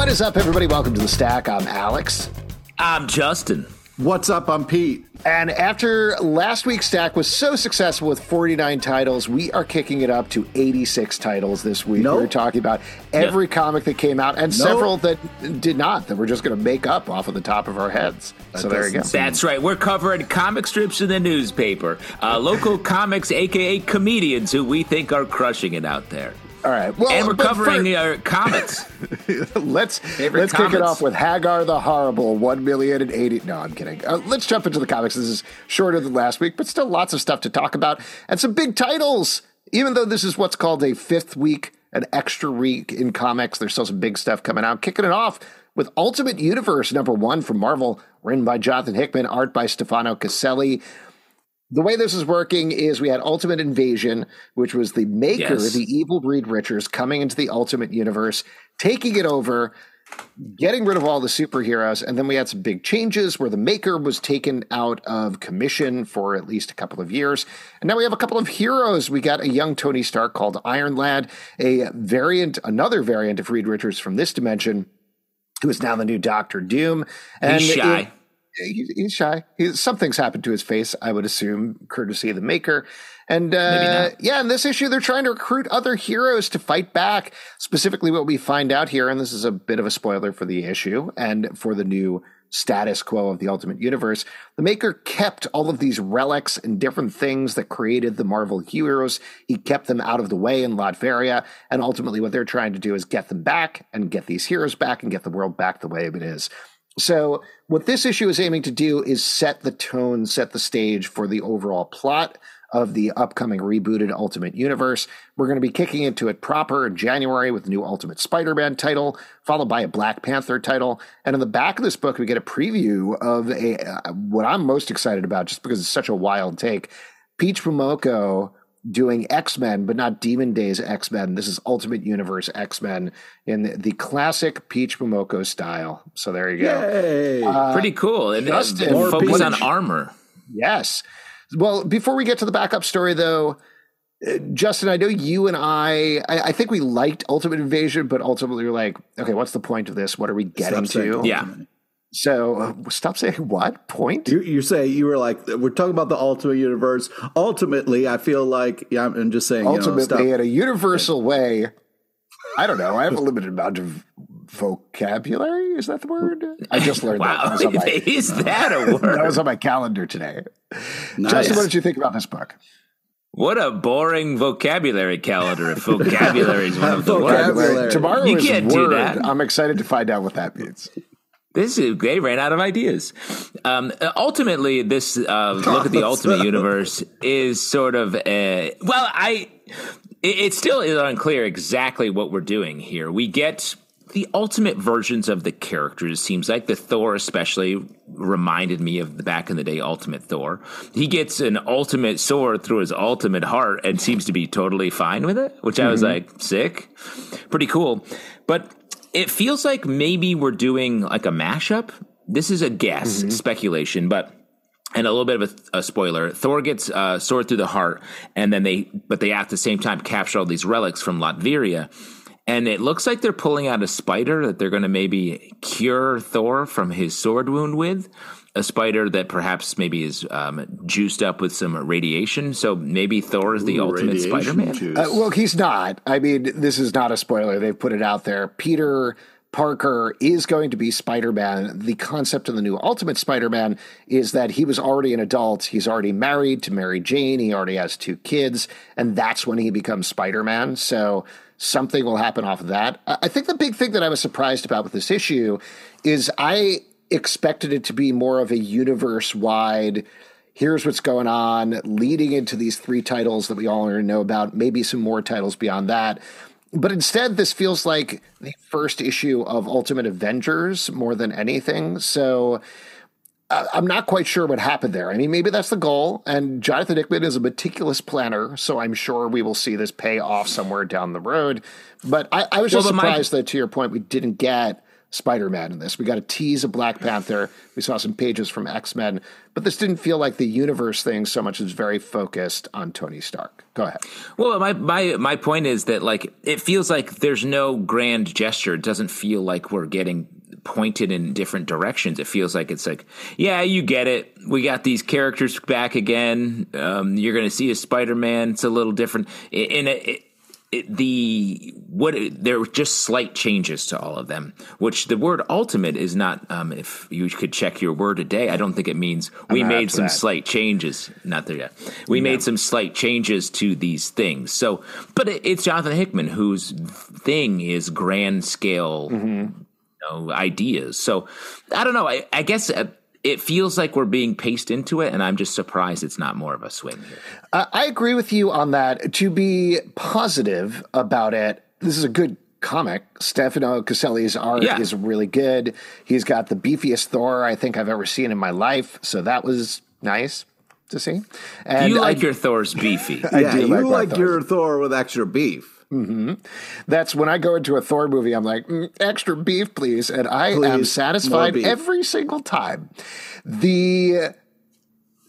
What is up, everybody? Welcome to the Stack. I'm Alex. I'm Justin. What's up? I'm Pete. And after last week's stack was so successful with 49 titles, we are kicking it up to 86 titles this week. Nope. We're talking about every Yeah. comic that came out and Nope. several that did not, that we're just going to make up off of the top of our heads. so there you go. That's right. We're covering comic strips in the newspaper. Uh, local comics, aka comedians, who we think are crushing it out there. All right. Well, And we're covering fir- uh, comets. let's Favorite let's kick it off with Hagar the Horrible, one million and eighty. No, I'm kidding. Uh, let's jump into the comics. This is shorter than last week, but still lots of stuff to talk about and some big titles. Even though this is what's called a fifth week, an extra week in comics, there's still some big stuff coming out. Kicking it off with Ultimate Universe number one from Marvel, written by Jonathan Hickman, art by Stefano Caselli. The way this is working is we had Ultimate Invasion, which was the maker, Yes. the evil Reed Richards, coming into the Ultimate Universe, taking it over, getting rid of all the superheroes. And then we had some big changes where the maker was taken out of commission for at least a couple of years. And now we have a couple of heroes. We got a young Tony Stark called Iron Lad, a variant, another variant of Reed Richards from this dimension, who is now the new Doctor Doom. And He's shy. it- he, he's shy. He's, something's happened to his face, I would assume, courtesy of the maker. And uh, yeah, in this issue, they're trying to recruit other heroes to fight back. Specifically, what we find out here, and this is a bit of a spoiler for the issue and for the new status quo of the Ultimate Universe, the maker kept all of these relics and different things that created the Marvel heroes. He kept them out of the way in Latveria. And ultimately, what they're trying to do is get them back and get these heroes back and get the world back the way it is. So, what this issue is aiming to do is set the tone, set the stage for the overall plot of the upcoming rebooted Ultimate Universe. We're going to be kicking into it proper in January with the new Ultimate Spider Man title, followed by a Black Panther title. And in the back of this book, we get a preview of a uh, what I'm most excited about, just because it's such a wild take. Peach Momoko doing X Men, but not Demon Days X Men. This is Ultimate Universe X Men in the, the classic Peach Momoko style. So there you go. Yay! Pretty cool. And uh, Justin, more focus on armor. Yes. Well, before we get to the backup story, though, uh, Justin, I know you and I, I, I think we liked Ultimate Invasion, but ultimately we're like, okay, what's the point of this? What are we getting Stop saying to? Yeah. Ultimate. So uh, stop saying what point? You, you say you were like we're talking about the ultimate universe. Ultimately, I feel like yeah, I'm I'm just saying. you know, ultimately, stop. in a universal way, I don't know. I have a limited amount of vocabulary. Is that the word? I just learned that. That Wow. was on my, Is that a word? that was on my calendar today. Nice. Justin, what did you think about this book? What a boring vocabulary calendar. If vocabulary is one of the words. Vocabulary. Tomorrow You is can't do word. that. I'm excited to find out what that means. This is they ran out of ideas. Um, ultimately, this uh, look at the Ultimate Universe is sort of a, well, I it, it still is unclear exactly what we're doing here. We get the ultimate versions of the characters. Seems like the Thor, especially, reminded me of the back in the day Ultimate Thor. He gets an ultimate sword through his ultimate heart and seems to be totally fine with it, which I was like, sick, pretty cool. But it feels like maybe we're doing like a mashup. This is a guess, speculation, but and a little bit of a, a spoiler. Thor gets uh, sword through the heart, and then they, but they at the same time capture all these relics from Latveria, and it looks like they're pulling out a spider that they're going to maybe cure Thor from his sword wound with. A spider that perhaps maybe is um, juiced up with some radiation. So maybe Thor is the ultimate Spider Man. juice. Uh, well, he's not. I mean, this is not a spoiler. They've put it out there. Peter Parker is going to be Spider Man. The concept of the new Ultimate Spider Man is that he was already an adult. He's already married to Mary Jane. He already has two kids. And that's when he becomes Spider Man. So something will happen off of that. I I think the big thing that I was surprised about with this issue is I expected it to be more of a universe wide here's what's going on, leading into these three titles that we all already know about, maybe some more titles beyond that. But instead, this feels like the first issue of Ultimate Avengers more than anything. So uh, I'm not quite sure what happened there. I mean, maybe that's the goal. And Jonathan Hickman is a meticulous planner, so I'm sure we will see this pay off somewhere down the road. But I, I was Well, just but my- surprised that, to your point, we didn't get Spider Man in this. We got a tease of Black Panther. We saw some pages from X Men, but this didn't feel like the universe thing so much as very focused on Tony Stark. Go ahead. Well, my my my point is that like it feels like there's no grand gesture. It doesn't feel like we're getting pointed in different directions. It feels like it's like, yeah, you get it. We got these characters back again. Um, you're going to see a Spider Man. It's a little different. And it, it, it, the what there were just slight changes to all of them. Which the word ultimate is not. Um, if you could check your word a day, I don't think it means we made some that. slight changes. Not there yet. We made some slight changes to these things. So, but it, it's Jonathan Hickman whose thing is grand scale. Mm-hmm. You know, ideas. So I don't know. I, I guess uh, it feels like we're being paced into it, and I'm just surprised it's not more of a swing here. Uh, I agree with you on that. To be positive about it, this is a good comic. Stefano Caselli's art yeah. is really good. He's got the beefiest Thor I think I've ever seen in my life, so that was nice to see. And you like I, your Thor's beefy. I yeah, do you like, like your Thor with extra beef. Mm-hmm. That's when I go into a Thor movie, I'm like, mm, extra beef, please. And I please, am satisfied every single time. The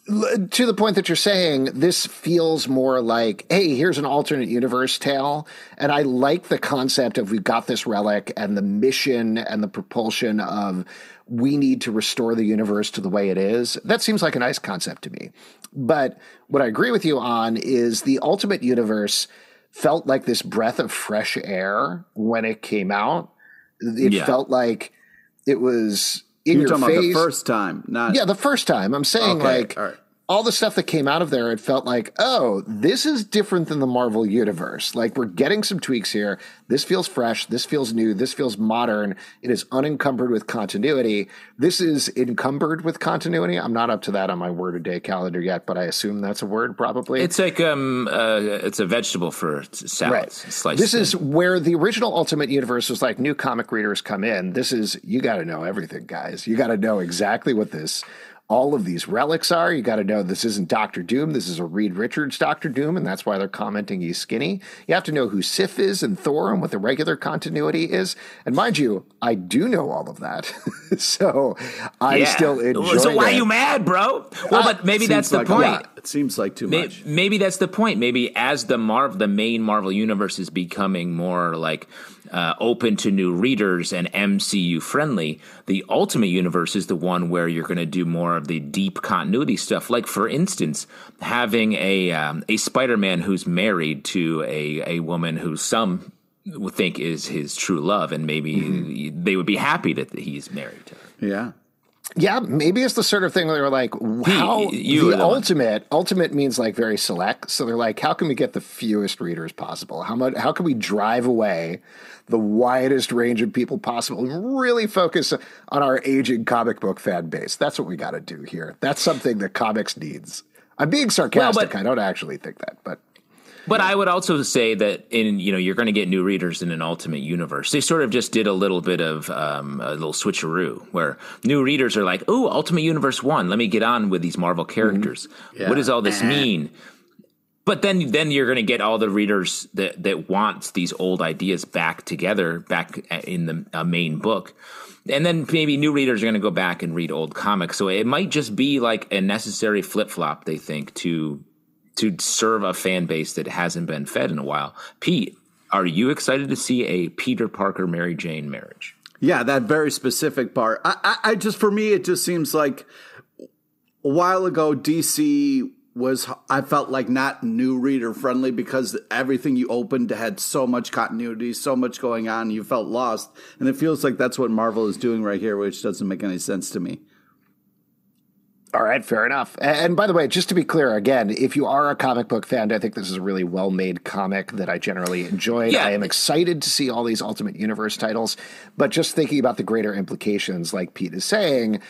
to the point that you're saying, this feels more like, hey, here's an alternate universe tale. And I like the concept of we've got this relic and the mission and the propulsion of we need to restore the universe to the way it is. That seems like a nice concept to me. But what I agree with you on is the ultimate universe felt like this breath of fresh air when it came out. It yeah. felt like it was in You're your talking face. about the first time, not yeah, the first time. I'm saying okay. like right all the stuff that came out of there, it felt like, oh, this is different than the Marvel universe. Like we're getting some tweaks here. This feels fresh. This feels new. This feels modern. It is unencumbered with continuity. This is encumbered with continuity. I'm not up to that on my word a day calendar yet, but I assume that's a word probably. It's like um, uh, it's a vegetable for salads. Right. This is where the original Ultimate Universe was like new comic readers come in. This is you got to know everything, guys. You got to know exactly what this all of these relics are. You got to know this isn't Doctor Doom. This is a Reed Richards Doctor Doom, and that's why they're commenting he's skinny. You have to know who Sif is and Thor and what the regular continuity is. And mind you, I do know all of that, so I yeah. still enjoy. It. So why are you mad, bro? Well, but maybe that's the like point. It seems like too maybe, much. Maybe that's the point. Maybe as the Marvel, the main Marvel universe is becoming more like uh, open to new readers and MCU friendly. The Ultimate Universe is the one where you're going to do more of the deep continuity stuff. Like, for instance, having a um, a Spider Man who's married to a a woman who some would think is his true love, and maybe mm-hmm. they would be happy that he's married to her. Yeah. Yeah, maybe it's the sort of thing where they're like, how he, the, the ultimate one. ultimate means like very select. So they're like, how can we get the fewest readers possible? How much? How can we drive away the widest range of people possible and really focus on our aging comic book fan base. That's what we got to do here. That's something that comics needs. I'm being sarcastic. Well, but, I don't actually think that, but but I would also say that in you know you're going to get new readers in an Ultimate Universe. They sort of just did a little bit of um, a little switcheroo where new readers are like, "Oh, Ultimate Universe one, let me get on with these Marvel characters. Mm-hmm. Yeah. What does all this mean?" But then then you're going to get all the readers that that want these old ideas back together back in the uh, main book. And then maybe new readers are going to go back and read old comics. So it might just be like a necessary flip-flop they think to to serve a fan base that hasn't been fed in a while. Pete are you excited to see a peter parker mary jane marriage? Yeah that very specific part. I, I, I just for me it just seems like a while ago dc was I felt like not new reader friendly because everything you opened had so much continuity, so much going on, you felt lost. And it feels like that's what Marvel is doing right here, which doesn't make any sense to me. All right, fair enough. And by the way, just to be clear, again, if you are a comic book fan, I think this is a really well made comic that I generally enjoyed. Yeah. I am excited to see all these Ultimate Universe titles, but just thinking about the greater implications, like Pete is saying,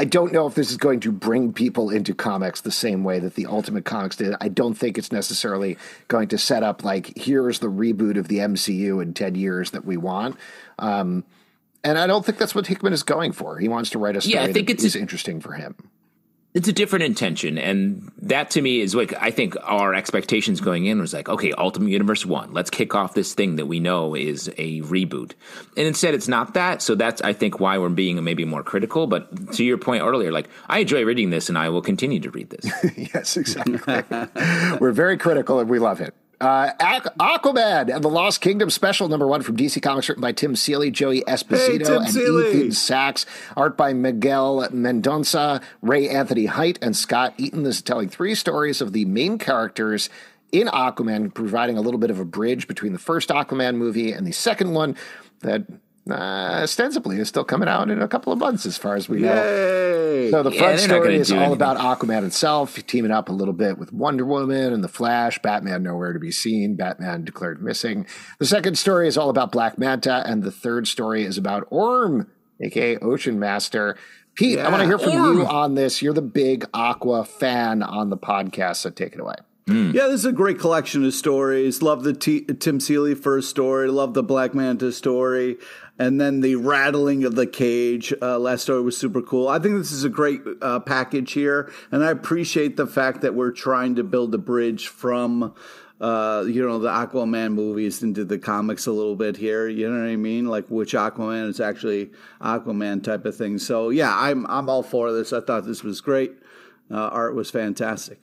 I don't know if this is going to bring people into comics the same way that the Ultimate Comics did. I don't think it's necessarily going to set up like here's the reboot of the MCU in ten years that we want. Um, and I don't think that's what Hickman is going for. He wants to write a story yeah, I think that it's is interesting for him. It's a different intention and that to me is like i think our expectations going in was like okay ultimate universe 1 let's kick off this thing that we know is a reboot. And instead it's not that so that's i think why we're being maybe more critical but to your point earlier like i enjoy reading this and i will continue to read this. Yes exactly. We're very critical and we love it uh, Aquaman and the Lost Kingdom special number one from DC Comics, written by Tim Seeley, Joey Esposito, hey, and Seeley. Ethan Sacks. Art by Miguel Mendonca, Ray Anthony Height, and Scott Eaton. This is telling three stories of the main characters in Aquaman, providing a little bit of a bridge between the first Aquaman movie and the second one that uh, ostensibly is still coming out in a couple of months, as far as we know. So the front yeah, story is all anything. about Aquaman itself, teaming up a little bit with Wonder Woman and the Flash. Batman nowhere to be seen. Batman declared missing. The second story is all about Black Manta, and the third story is about Orm, aka Ocean Master. Pete, yeah, I want to hear from Orm. you on this. You're the big Aqua fan on the podcast, so take it away. Mm. Yeah, this is a great collection of stories. Love the T- Tim Seeley first story. Love the Black Manta story and then the rattling of the cage. Uh, last story was super cool. I think this is a great uh, package here, and I appreciate the fact that we're trying to build a bridge from. Uh, you know the Aquaman movies into the comics a little bit here. You know what I mean? Like which Aquaman is actually Aquaman type of thing. So yeah, I'm I'm all for this. I thought this was great. Uh, art was fantastic.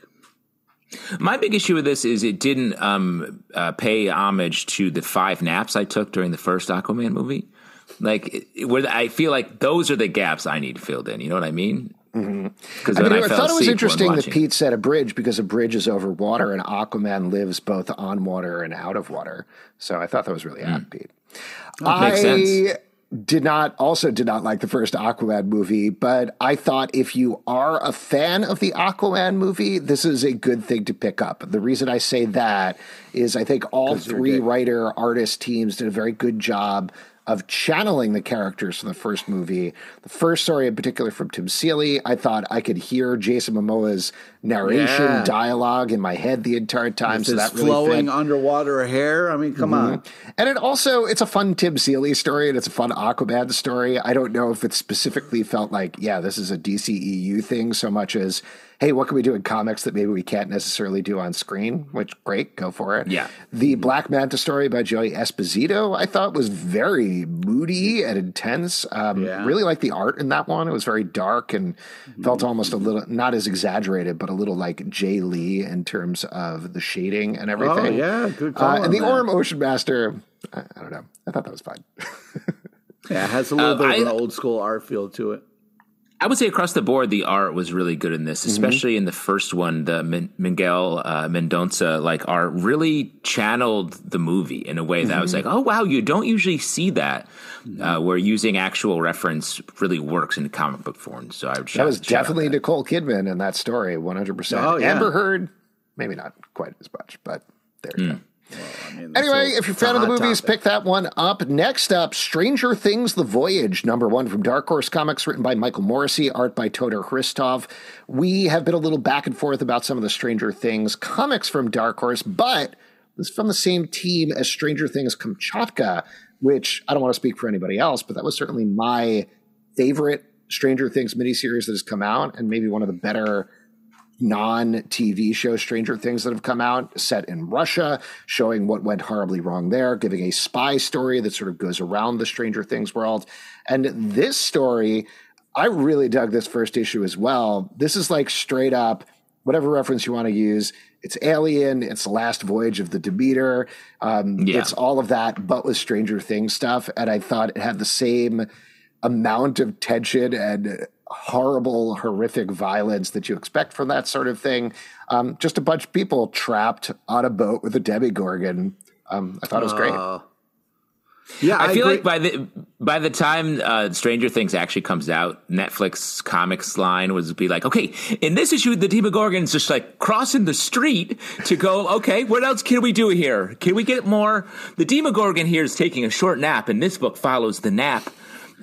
My big issue with this is it didn't um, uh, pay homage to the five naps I took during the first Aquaman movie. Like where I feel like those are the gaps I need filled in. You know what I mean? Because mm-hmm. I, mean, I, I thought it was interesting that Pete said a bridge because a bridge is over water and Aquaman lives both on water and out of water. So I thought that was really mm. apt, Pete. I did not also did not like the first Aquaman movie, but I thought if you are a fan of the Aquaman movie, this is a good thing to pick up. The reason I say that is I think all three writer artist teams did a very good job of channeling the characters from the first movie. The first story, in particular, from Tim Seeley, I thought I could hear Jason Momoa's narration yeah. dialogue in my head the entire time. With so that really flowing fit. underwater hair. I mean, come mm-hmm. on. And it also it's a fun Tim Seeley story and it's a fun Aquaman story. I don't know if it specifically felt like, yeah, this is a DCEU thing so much as hey, what can we do in comics that maybe we can't necessarily do on screen? Which great, go for it. Yeah. The Black Manta story by Joey Esposito, I thought was very moody and intense. Um, yeah. Really like the art in that one. It was very dark and felt almost a little not as exaggerated, but a little like Jae Lee in terms of the shading and everything. Oh yeah, good call. Uh, and the that. Orm Ocean Master, I, I, don't know. I thought that was fine. yeah, it has a little uh, bit of I, an old school art feel to it. I would say across the board, the art was really good in this, mm-hmm. especially mm-hmm. in the first one. The Miguel uh, Mendonca like art really channeled the movie in a way that mm-hmm. I was mm-hmm. like, oh wow, you don't usually see that. Mm-hmm. Uh, where using actual reference really works in comic book form. So I would that was definitely Nicole Kidman in that story, one hundred percent. Oh, Amber Heard, maybe not quite as much, but there you mm. go. Well, I mean, anyway, if you're a fan of the movies, topic. pick that one up. Next up, Stranger Things: The Voyage, number one from Dark Horse Comics, written by Michael Moreci, art by Todor Hristov. We have been a little back and forth about some of the Stranger Things comics from Dark Horse, but this is from the same team as Stranger Things Kamchatka, which I don't want to speak for anybody else, but that was certainly my favorite Stranger Things miniseries that has come out, and maybe one of the better non TV show Stranger Things that have come out, set in Russia, showing what went horribly wrong there, giving a spy story that sort of goes around the Stranger Things world. And this story, I really dug this first issue as well. This is like straight up, whatever reference you want to use. It's Alien. It's the last voyage of the Demeter. Um, yeah. It's all of that, but with Stranger Things stuff. And I thought it had the same amount of tension and horrible, horrific violence that you expect from that sort of thing. Um, just a bunch of people trapped on a boat with a Demogorgon. Um, I thought it was great. Uh, yeah, I, I feel agree. like by the by the time uh, Stranger Things actually comes out, Netflix comics line was be like, okay, in this issue, the Demogorgon's just like crossing the street to go. Okay, what else can we do here? Can we get more? The Demogorgon here is taking a short nap, and this book follows the nap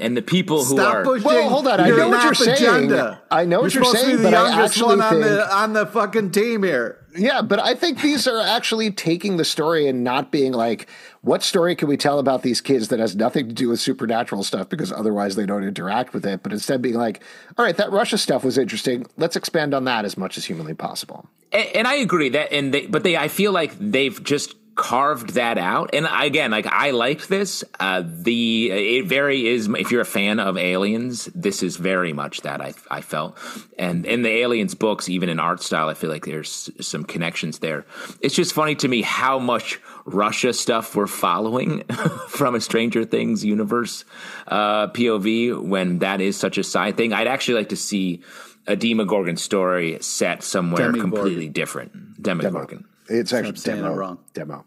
and the people who Stop are pushing Well, hold on. I know what you're map saying. agenda. I know what you're you're supposed saying, to be the but I youngest actually one on the on the fucking team here. Yeah, but I think these are actually taking the story and not being like, what story can we tell about these kids that has nothing to do with supernatural stuff because otherwise they don't interact with it, but instead being like, all right, that Russia stuff was interesting. Let's expand on that as much as humanly possible. and, and I agree that, and they, but they, I feel like they've just carved that out. And again, like I liked this. Uh, the it very is. If you're a fan of Aliens, this is very much that I I felt. And in the Aliens books, even in art style, I feel like there's some connections there. It's just funny to me how much Russia stuff we're following from a Stranger Things universe uh, POV when that is such a side thing. I'd actually like to see a Demogorgon story set somewhere Demigorgon. completely different. Demogorgon. It's actually demo. wrong. Demo.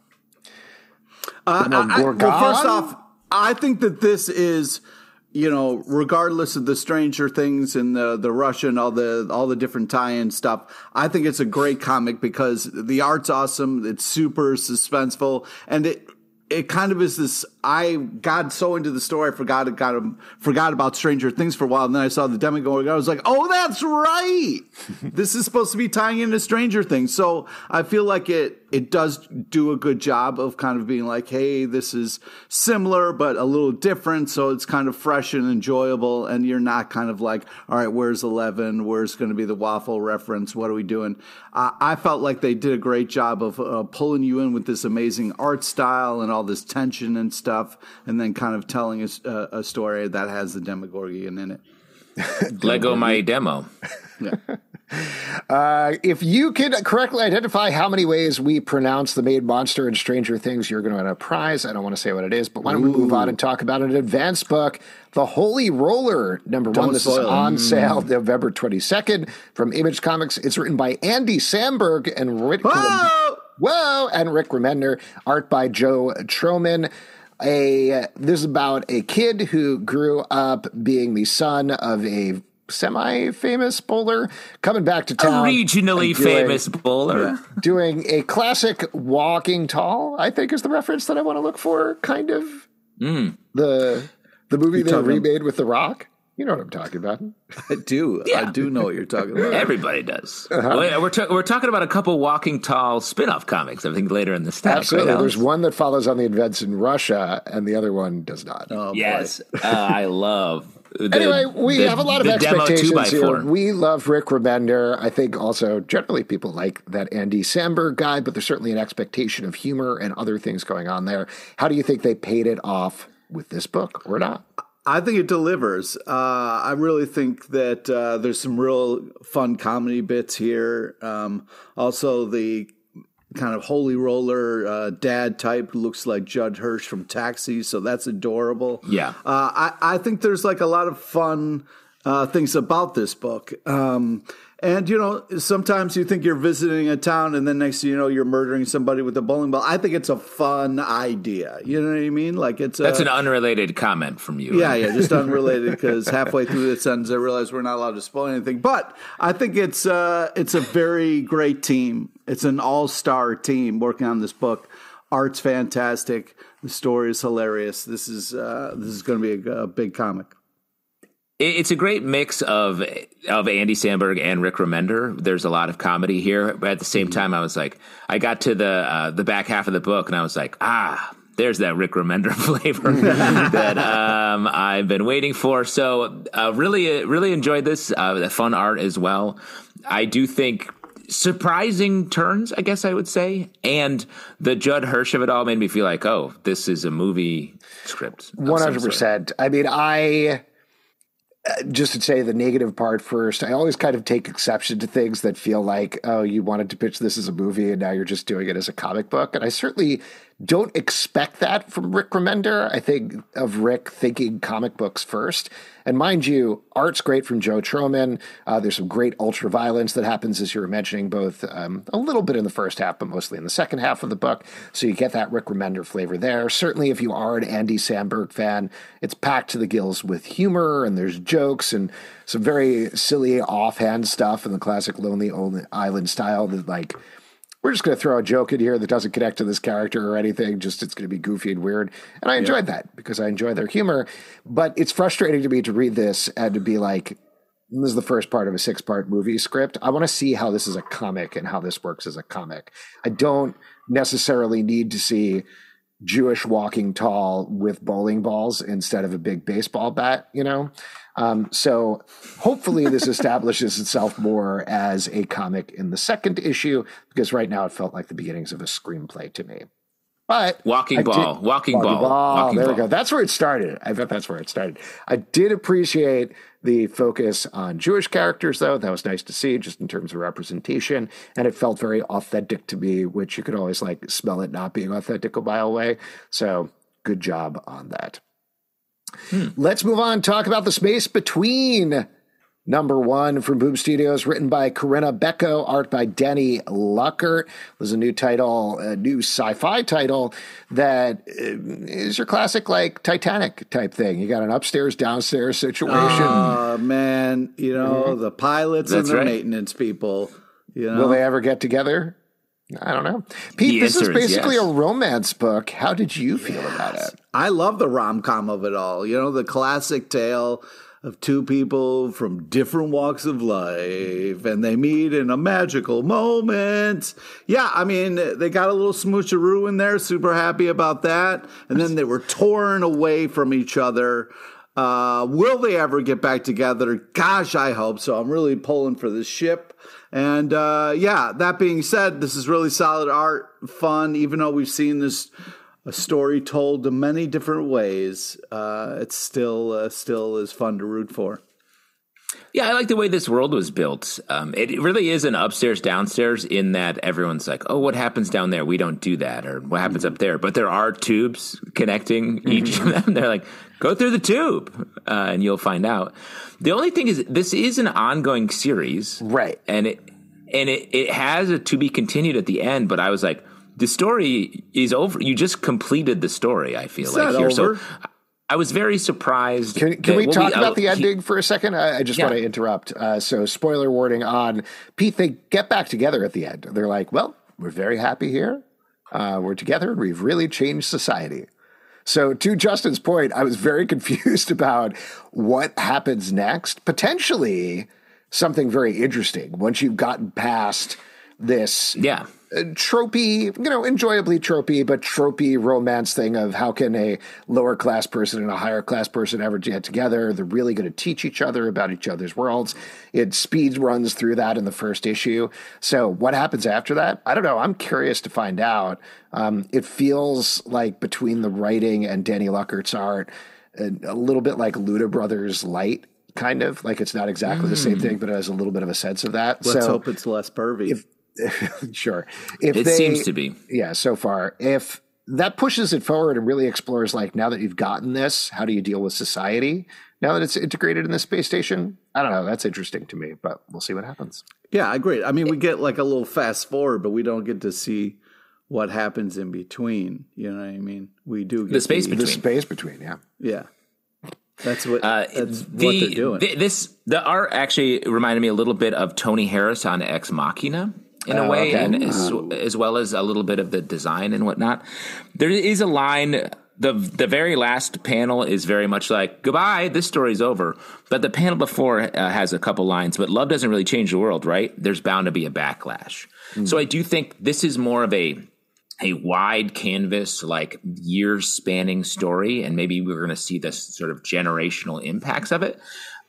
Uh, I- I- well, first off, I think that this is, you know, regardless of the Stranger Things and the the Russian, all the all the different tie-in stuff. I think it's a great comic because the art's awesome. It's super suspenseful, and it it kind of is this. I got so into the story, I forgot got forgot about Stranger Things for a while, and then I saw the Demogorgon. I was like, oh, that's right. this is supposed to be tying into Stranger Things. So I feel like it it does do a good job of kind of being like, hey, this is similar but a little different. So it's kind of fresh and enjoyable, and you're not kind of like, all right, where's Eleven? Where's going to be the waffle reference? What are we doing? Uh, I felt like they did a great job of uh, pulling you in with this amazing art style and all this tension and stuff, and then kind of telling us uh, a story that has the Demogorgon in it. Lego my demo. Uh, if you can correctly identify how many ways we pronounce the main monster in Stranger Things, you're going to win a prize. I don't want to say what it is, but why don't we move on and talk about an advanced book, The Holy Roller, number one. Don't This is spoil it. on sale November 22nd from Image Comics. It's written by Andy Samberg and Rick. Whoa! Whoa! And Rick Remender, art by Joe Troman. A this is about a kid who grew up being the son of a semi-famous bowler coming back to A town, regionally doing- famous bowler. doing a classic walking tall. I think is the reference that I want to look for. Kind of Hmm. the the movie they remade with The Rock. You know what I'm talking about. I do. Yeah. I do know what you're talking about. Everybody does. Uh-huh. Wait, We're, ta- we're talking about a couple Walking Tall spin-off comics. I think later in the stack. Absolutely. Right, There's one that follows on the events in Russia, and the other one does not. Oh, boy. yes, uh, I love. The, anyway, we the- have a lot of expectations here. We love Rick Remender. I think also generally people like that Andy Samberg guy, but there's certainly an expectation of humor and other things going on there. How do you think they paid it off with this book or not? I think it delivers. Uh, I really think that uh, there's some real fun comedy bits here. Um, also, the kind of holy roller uh, dad type who looks like Judd Hirsch from Taxi, so that's adorable. Yeah. uh, I, I think there's like a lot of fun uh, things about this book. Um, and you know, sometimes you think you're visiting a town, and then next thing you know, you're murdering somebody with a bowling ball. I think it's a fun idea. You know what I mean? Like it's That's a, an unrelated comment from you. yeah, right? yeah, just unrelated because halfway through the sentence I realized we're not allowed to spoil anything. But I think it's uh, it's a very great team. It's an all star team working on this book. Art's fantastic. The story is hilarious. This is uh, this is going to be a, a big comic. It- It's a great mix of of Andy Samberg and Rick Remender. There's a lot of comedy here, but at the same time, I was like, I got to the uh, the back half of the book, and I was like, ah, there's that Rick Remender flavor that um, I've been waiting for. So, uh, really, really enjoyed this. Uh, the fun art as well. I do think surprising turns, I guess I would say, and the Judd Hirsch of it all made me feel like, oh, this is a movie script. One hundred percent. I mean, I uh, just to say the negative part first. I always kind of take exception to things that feel like, oh, you wanted to pitch this as a movie and now you're just doing it as a comic book. And I certainly don't expect that from Rick Remender. I think of Rick thinking comic books first. And mind you, art's great from Joe Troman. Uh, there's some great ultra violence that happens, as you were mentioning, both um, a little bit in the first half, but mostly in the second half of the book. So you get that Rick Remender flavor there. Certainly, if you are an Andy Samberg fan, it's packed to the gills with humor and there's jokes and some very silly offhand stuff in the classic Lonely Island style that, like, we're just going to throw a joke in here that doesn't connect to this character or anything. Just it's going to be goofy and weird. And I enjoyed that because I enjoy their humor. But it's frustrating to me to read this and to be like, this is the first part of a six part movie script. I want to see how this is a comic and how this works as a comic. I don't necessarily need to see Jewish walking tall with bowling balls instead of a big baseball bat, you know? Um, so hopefully this establishes itself more as a comic in the second issue, because right now it felt like the beginnings of a screenplay to me. But walking ball, did, walking, ball, ball. Walking there ball. we go. That's where it started. I bet that's where it started. I did appreciate the focus on Jewish characters, though. That was nice to see, just in terms of representation, and it felt very authentic to me, which you could always like smell it not being authentic a mile away. So good job on that. Hmm. Let's move on. Talk about the space between Number one from Boom Studios, written by Corinna Bechko, art by Denny Luckert. Was a new title, a new sci-fi title that uh, your classic like Titanic type thing. You got an upstairs downstairs situation. Oh man, you know mm-hmm. the pilots That's and the right. maintenance people. You know? Will they ever get together? I don't know. Pete, the this is basically is yes. a romance book. How did you feel yes. about it? I love the rom com of it all. You know, the classic tale of two people from different walks of life and they meet in a magical moment. Yeah, I mean, they got a little smoocheroo in there, super happy about that. And then they were torn away from each other. Uh, will they ever get back together? Gosh, I hope so. I'm really pulling for this ship. And uh, yeah, that being said, this is really solid art, fun, even though we've seen this a story told in many different ways, uh, it's still uh, still is fun to root for. Yeah, I like the way this world was built. Um, it really is an upstairs downstairs in that everyone's like, "Oh, what happens down there? We don't do that," or "What happens mm-hmm. up there?" But there are tubes connecting mm-hmm. each of them. They're like, "Go through the tube, uh, and you'll find out." The only thing is, this is an ongoing series, right? And it and it, it has a to be continued at the end. But I was like, the story is over. You just completed the story. I feel it's like here. Over. So I was very surprised. Can, can that, we talk we, about uh, the ending he, for a second? I, I just yeah. want to interrupt. Uh, so, spoiler warning on Pete. They get back together at the end. They're like, "Well, we're very happy here. Uh, we're together, and we've really changed society." So, to Justin's point, I was very confused about what happens next. Potentially, something very interesting once you've gotten past this yeah tropey, you know, enjoyably tropey, but tropey romance thing of how can a lower class person and a higher class person ever get together? They're really going to teach each other about each other's worlds. It speed runs through that in the first issue. So what happens after that? I don't know. I'm curious to find out. Um, it feels like between the writing and Danny Luckert's art, a little bit like Luda Brothers Light kind of like it's not exactly mm. the same mm. thing, but it has a little bit of a sense of that. Let's so hope it's less pervy. If, sure. If it they, seems to be. Yeah, so far. If that pushes it forward and really explores like now that you've gotten this, how do you deal with society? Now that it's integrated in the space station, I don't know. That's interesting to me, but we'll see what happens. Yeah, I agree. I mean, we get like a little fast forward, but we don't get to see what happens in between. You know what I mean? We do get the space the, between. The space between, yeah. Yeah. That's what uh, that's the, what they're doing. The, this the art actually reminded me a little bit of Tony Harris on Ex Machina in a oh, way, okay. and as, as, well as a little bit of the design and whatnot. There is a line. the The very last panel is very much like goodbye. This story's over. But the panel before uh, has a couple lines. But love doesn't really change the world, right? There's bound to be a backlash. Mm. So I do think this is more of a a wide canvas, like years spanning story, and maybe we're going to see this sort of generational impacts of it.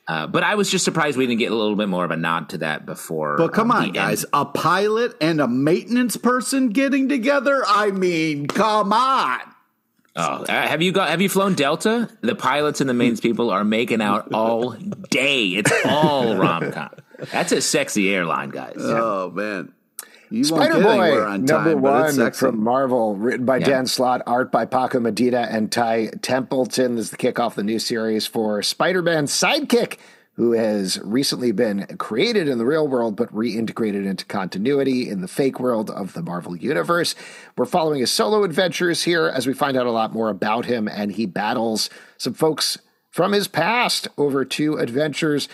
Uh, but I was just surprised we didn't get a little bit more of a nod to that before. But come um, on, guys, end. a pilot and a maintenance person getting together? I mean, come on. Oh, uh, have you got? Have you flown Delta? The pilots and the maintenance people are making out all day. It's all rom com. That's a sexy airline, guys. Oh man. You Spider Boy, on number time, one from Marvel, written by yeah. Dan Slott, art by Paco Medina and Ty Templeton. This is the kickoff the new series for Spider Man Sidekick, who has recently been created in the real world but reintegrated into continuity in the fake world of the Marvel Universe. We're following his solo adventures here as we find out a lot more about him, and he battles some folks from his past over two adventures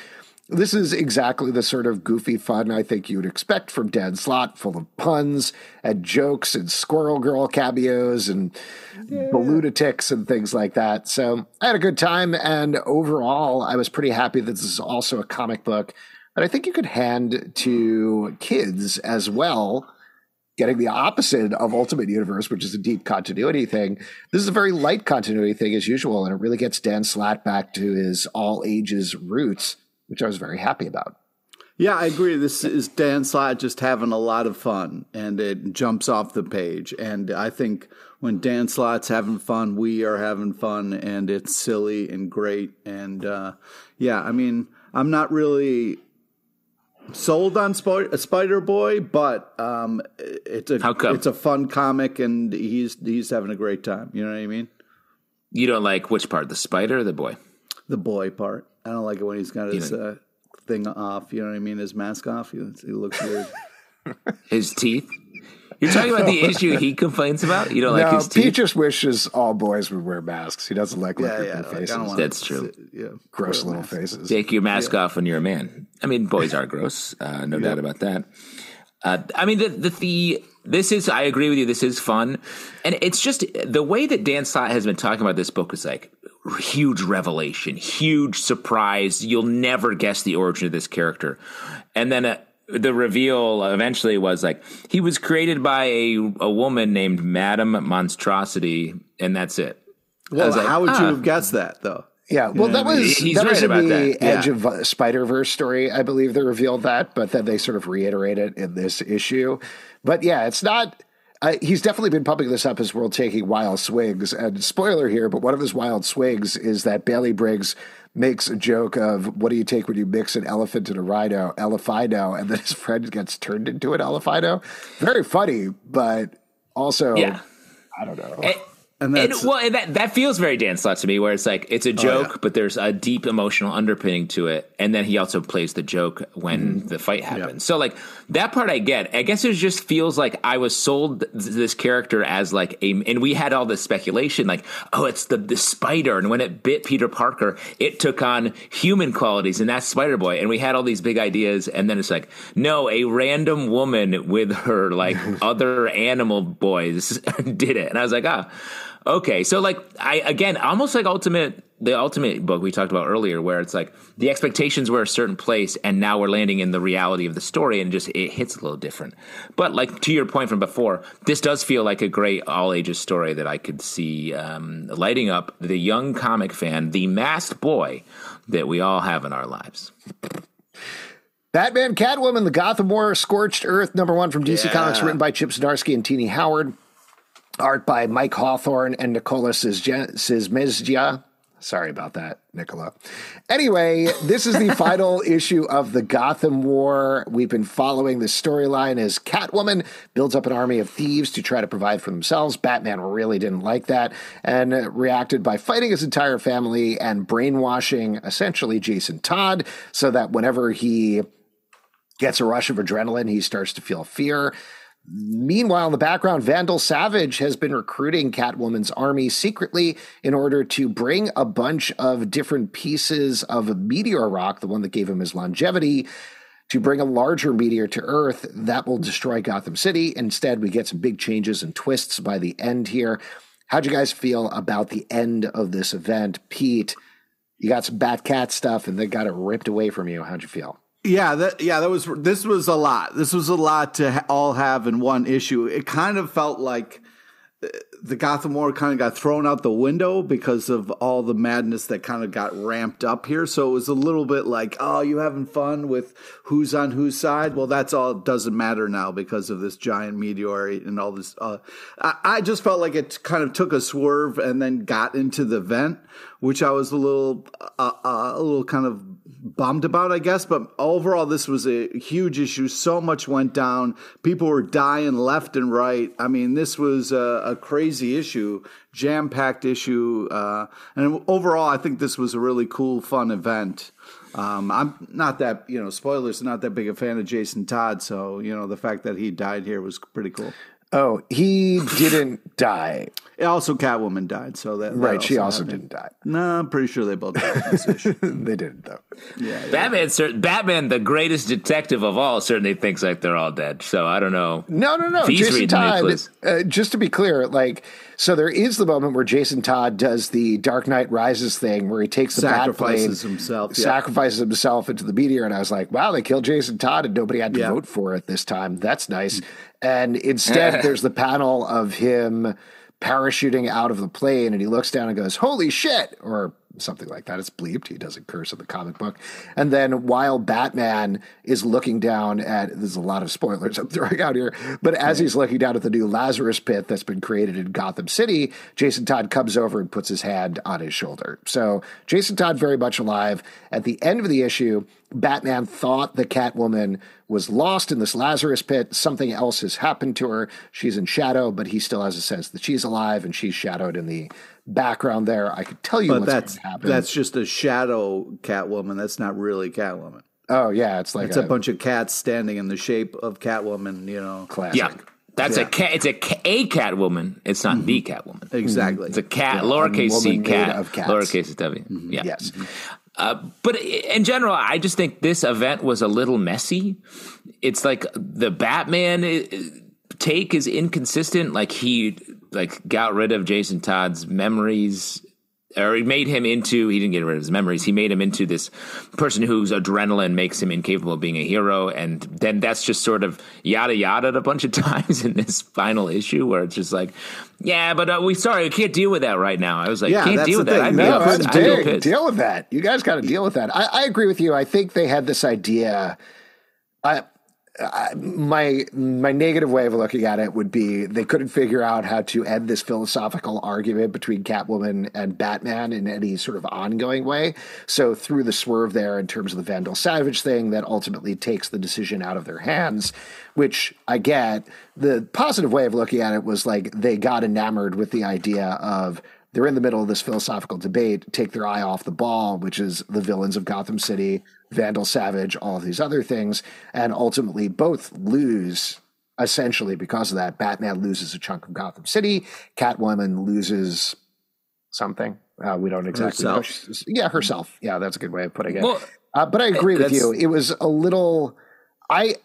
this is exactly the sort of goofy fun I think you would expect from Dan Slott, full of puns and jokes and Squirrel Girl cameos and yeah. and things like that. So I had a good time, and overall, I was pretty happy that this is also a comic book that I think you could hand to kids as well. Getting the opposite of Ultimate Universe, which is a deep continuity thing. This is a very light continuity thing as usual, and it really gets Dan Slott back to his all ages roots which I was very happy about. Yeah, I agree. This is Dan Slott just having a lot of fun, and it jumps off the page. And I think when Dan Slott's having fun, we are having fun, and it's silly and great. And uh, yeah, I mean, I'm not really sold on Sp- Spider Boy, but um, it's a it's a fun comic, and he's he's having a great time. You know what I mean? You don't like which part, the spider or the boy? The boy part. I don't like it when he's got his uh, thing off. You know what I mean? His mask off. He, he looks weird. his teeth. You're talking about the issue he complains about. You don't no, like his teeth. He just wishes all boys would wear masks. He doesn't like yeah, yeah, faces. Like, That's true. yeah, gross little masks. faces. Take your mask yeah. off when you're a man. I mean, boys are gross. Uh, no doubt about that. Uh, I mean, the, the, the this is I agree with you. This is fun, and it's just the way that Dan Slott has been talking about this book is like huge revelation, huge surprise. You'll never guess the origin of this character. And then uh, the reveal eventually was like he was created by a, a woman named Madame Monstrosity, and that's it. Well, like, how would you have guessed that though? Yeah, well, that was He's that right was in the that. Edge of Spider Verse story. I believe they revealed that, but then they sort of reiterate it in this issue. But yeah, it's not uh, he's definitely been pumping this up as we're taking wild swigs. And spoiler here, but one of his wild swigs is that Bailey Briggs makes a joke of what do you take when you mix an elephant and a rhino, elephino, and then his friend gets turned into an elephino. Very funny, but also, yeah. I don't know. It, and that's, and, well, and that that feels very Dan Slott to me, where it's like it's a joke, oh, yeah. but there's a deep emotional underpinning to it, and then he also plays the joke when mm-hmm. the fight happens. Yep. So like that part, I get. I guess it just feels like I was sold this character as like a, and we had all this speculation, like oh, it's the the spider, and when it bit Peter Parker, it took on human qualities, and that's Spider Boy, and we had all these big ideas, and then it's like no, a random woman with her like other animal boys did it, and I was like ah. Okay, so like I again, almost like ultimate the ultimate book we talked about earlier, where it's like the expectations were a certain place, and now we're landing in the reality of the story, and just it hits a little different. But like to your point from before, this does feel like a great all ages story that I could see um, lighting up the young comic fan, the masked boy that we all have in our lives. Batman, Catwoman, The Gotham War, Scorched Earth, number one from DC yeah. Comics, written by Chip Zdarsky and Tini Howard. Art by Mike Hawthorne and Nicola Szymczak. Sorry about that, Nicola. Anyway, this is the final issue of the Gotham War. We've been following the storyline as Catwoman builds up an army of thieves to try to provide for themselves. Batman really didn't like that and reacted by fighting his entire family and brainwashing essentially Jason Todd so that whenever he gets a rush of adrenaline, he starts to feel fear. Meanwhile, in the background, Vandal Savage has been recruiting Catwoman's army secretly in order to bring a bunch of different pieces of meteor rock, the one that gave him his longevity, to bring a larger meteor to Earth that will destroy Gotham City. Instead, we get some big changes and twists by the end here. How'd you guys feel about the end of this event? Pete, you got some Batcat stuff and they got it ripped away from you. How'd you feel? Yeah, that yeah, that was this was a lot. This was a lot to ha- all have in one issue. It kind of felt like uh, the Gotham War kind of got thrown out the window because of all the madness that kind of got ramped up here. So it was a little bit like, oh, you having fun with who's on whose side? Well, that's all doesn't matter now because of this giant meteor and all this. Uh, I, I just felt like it kind of took a swerve and then got into the vent, which I was a little, uh, uh, a little kind of bummed about, I guess. But overall, this was a huge issue. So much went down. People were dying left and right. I mean, this was a, a crazy issue, jam packed issue. Uh, and overall, I think this was a really cool, fun event. Um, I'm not that, you know, spoilers, not that big a fan of Jason Todd. So, you know, the fact that he died here was pretty cool. Oh, he didn't die. Also, Catwoman died, so that, that Right, she also happened. didn't die. No, I'm pretty sure they both died in this they didn't though. Yeah, yeah. Batman, cer- Batman, the greatest detective of all, certainly thinks like they're all dead. So I don't know. No, no, no. If he's Jason Todd. Uh, just to be clear, like, so there is the moment where Jason Todd does the Dark Knight Rises thing, where he takes the Sacrifices plane, himself, yeah. sacrifices himself into the meteor, and I was like, wow, they killed Jason Todd, and nobody had to Yeah. vote for it this time. That's nice. And instead, there's the panel of him parachuting out of the plane, and he looks down and goes, "Holy shit!" or something like that. It's bleeped. He doesn't curse in the comic book. And then while Batman is looking down at there's a lot of spoilers I'm throwing out here, but as he's looking down at the new Lazarus pit that's been created in Gotham City, Jason Todd comes over and puts his hand on his shoulder. So Jason Todd very much alive. At the end of the issue, Batman thought the Catwoman was lost in this Lazarus pit. Something else has happened to her. She's in shadow, but he still has a sense that she's alive and she's shadowed in the background there. I could tell you But what's that's going to happen. that's just a shadow Catwoman. That's not really Catwoman. oh yeah, it's like It's a, bunch of cats standing in the shape of Catwoman. You know, classic. Yeah, that's a cat. It's a ca- a Catwoman. It's not the Catwoman. exactly. It's a cat, Yeah, a lowercase c woman made cat, of cats. lowercase w. Yeah. Yes. Uh, but in general, I just think this event was a little messy. It's like the Batman uh, take is inconsistent. Like he like got rid of Jason Todd's memories, or he made him into. He didn't get rid of his memories. He made him into this person whose adrenaline makes him incapable of being a hero, and then that's just sort of yada yada a bunch of times in this final issue where it's just like, yeah, but uh, we sorry, we can't deal with that right now. I was like, Yeah, can't deal with the that. thing. I'd No, upset. that's I'd be pissed. Deal with that. You guys got to deal with that. I, I agree with you. I think they had this idea. I, My my negative way of looking at it would be they couldn't figure out how to end this philosophical argument between Catwoman and Batman in any sort of ongoing way. So through the swerve there in terms of the Vandal Savage thing, that ultimately takes the decision out of their hands. Which I get. The positive way of looking at it was like they got enamored with the idea of they're in the middle of this philosophical debate, take their eye off the ball, which is the villains of Gotham City, Vandal Savage, all of these other things, and ultimately both lose essentially because of that. Batman loses a chunk of Gotham City, Catwoman loses something. Uh, we don't exactly know. Herself. She's- Yeah, herself. Yeah, that's a good way of putting it. Well, Uh, but I agree with you. It was a little. I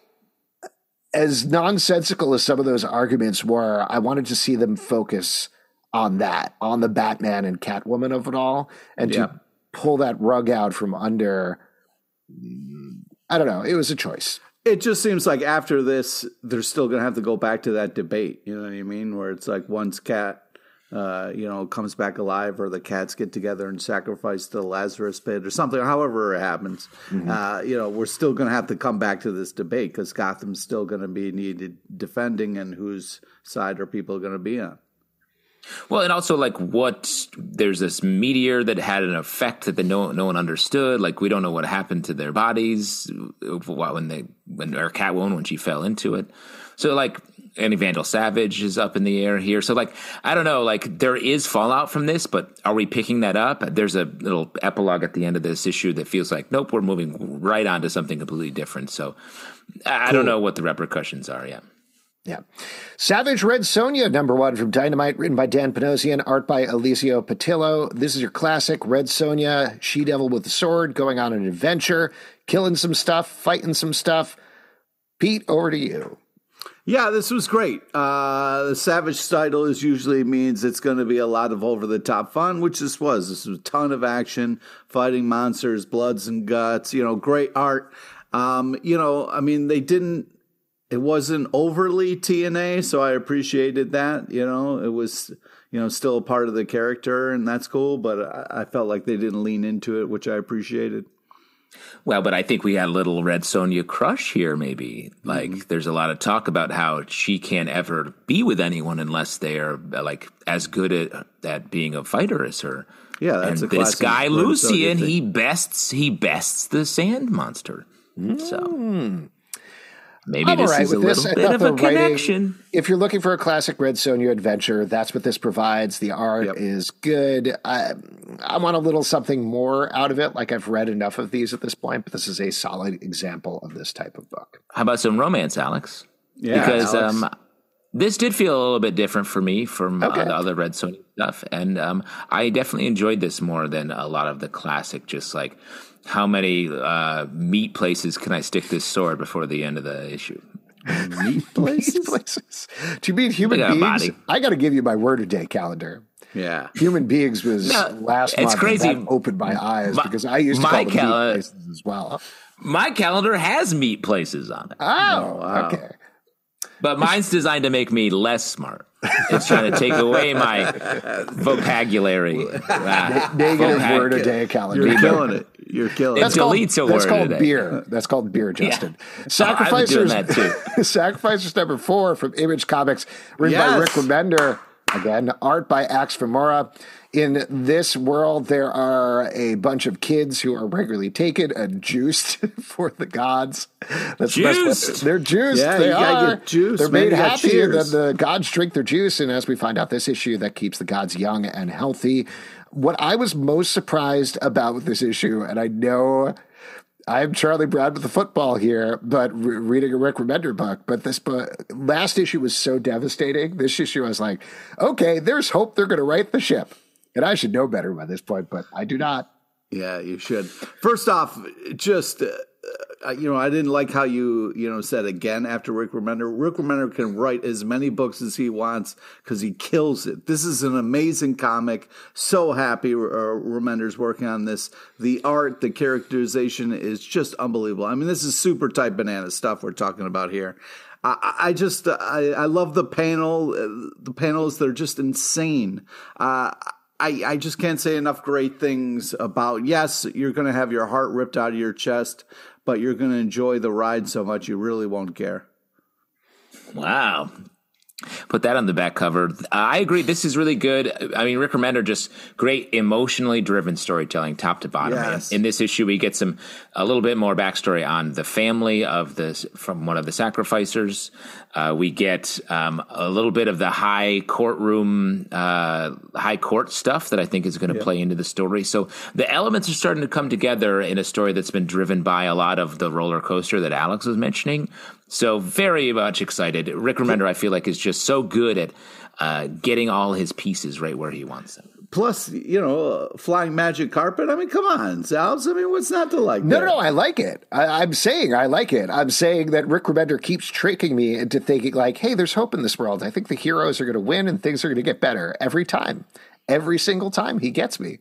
as nonsensical as some of those arguments were, I wanted to see them focus on that, on the Batman and Catwoman of it all, and Yeah. to pull that rug out from under. I don't know. It was a choice. It just seems like after this, they're still going to have to go back to that debate. You know what I mean? Where it's like once cat, uh, you know, comes back alive, or the cats get together and sacrifice the Lazarus pit, or something. However it happens, uh, you know, we're still going to have to come back to this debate because Gotham's still going to be needed defending, and whose side are people going to be on? Well, and also like what there's this meteor that had an effect that the no no one understood. Like we don't know what happened to their bodies when they when or Catwoman when she fell into it. So like any Vandal Savage is up in the air here. So like I don't know. Like there is fallout from this, but are we picking that up? There's a little epilogue at the end of this issue that feels like nope, we're moving right on to something completely different. So I I don't know what the repercussions are yet. Yeah. Savage Red Sonja, number one from Dynamite, written by Dan Panosian, art by Eliseo Patillo. This is your classic Red Sonja, she devil with the sword, going on an adventure, killing some stuff, fighting some stuff. Pete, over to you. Yeah, this was great. Uh, the Savage title is usually means it's going to be a lot of over the top fun, which this was. This was a ton of action, fighting monsters, bloods and guts. You know, great art. Um, you know, I mean, they didn't. It wasn't overly TNA, so I appreciated that. You know, it was you know still a part of the character, and that's cool. But I, I felt like they didn't lean into it, which I appreciated. Well, but I think we had a little Red Sonja crush here, maybe. Like, mm-hmm. there's a lot of talk about how she can't ever be with anyone unless they are like as good at, at being a fighter as her. Yeah, that's and a this guy Red Sonja Lucian, he bests he bests the Sand Monster. So hmm. Maybe I'm this all right is a with this. little I bit of a the writing- connection. If you're looking for a classic Red Sonja adventure, that's what this provides. The art Yep. is good. I, I want a little something more out of it. Like I've read enough of these at this point, but this is a solid example of this type of book. How about some romance, Alex? Yeah, because Alex. um, this did feel a little bit different for me from Okay. uh, the other Red Sony stuff, and um, I definitely enjoyed this more than a lot of the classic. Just like how many uh, meat places can I stick this sword before the end of the issue? Meat places. places. Do you mean human They beings? body. I got to give you my word a day calendar. Yeah. Human beings was No, last it's month. crazy. That opened my eyes My- because I used to my call them cal- meat places as well. My calendar has meat places on it, Oh, okay. but mine's designed to make me less smart. It's trying to take away my vocabulary. Ah, Negative vocab- word a day calendar. You're killing it. You're killing It's it. called- deletes a that's word That's called a day. beer. That's called beer, Justin. I was Sacrificers. doing that too. Sacrificers number four from Image Comics, written by Rick Remender. Again, art by Max Fiumara. In this world, there are a bunch of kids who are regularly taken and juiced for the gods. That's the best Juiced? They're juiced. Yeah, they are. juiced, They're made You got happy, and then cheers. the gods drink their juice. And as we find out this issue, that keeps the gods young and healthy. What I was most surprised about with this issue, and I know I'm Charlie Brown with the football here, but re- reading a Rick Remender book. But this book, last issue was so devastating. This issue, I was like, okay, there's hope they're going to right the ship. And I should know better by this point, but I do not. Yeah, you should. First off, just uh, uh, you know, I didn't like how you you know said again after Rick Remender. Rick Remender can write as many books as he wants because he kills it. This is an amazing comic. So happy uh, Remender's working on this. The art, the characterization is just unbelievable. I mean, this is super type banana stuff we're talking about here. I, I I just uh, I, I love the panel. Uh, the panels they're just insane. Uh, I, I just can't say enough great things about. Yes, you're going to have your heart ripped out of your chest, but you're going to enjoy the ride so much you really won't care. Wow. Put that on the back cover. I agree. This is really good. I mean, Rick Remender just great emotionally driven storytelling, top to bottom. Yes. In this issue, we get some a little bit more backstory on the family of this from one of the sacrificers. Uh, we get um, a little bit of the high courtroom, uh, high court stuff that I think is going to play into the story. So the elements are starting to come together in a story that's been driven by a lot of the roller coaster that Alex was mentioning. So very much excited. Rick Remender, I feel like, is just so good at uh, getting all his pieces right where he wants them. Plus, you know, uh, flying magic carpet. I mean, come on, Salves. I mean, what's not to like? No, there? no, I like it. I, I'm saying I like it. I'm saying that Rick Remender keeps tricking me into thinking like, hey, there's hope in this world. I think the heroes are going to win and things are going to get better every time. Every single time he gets me.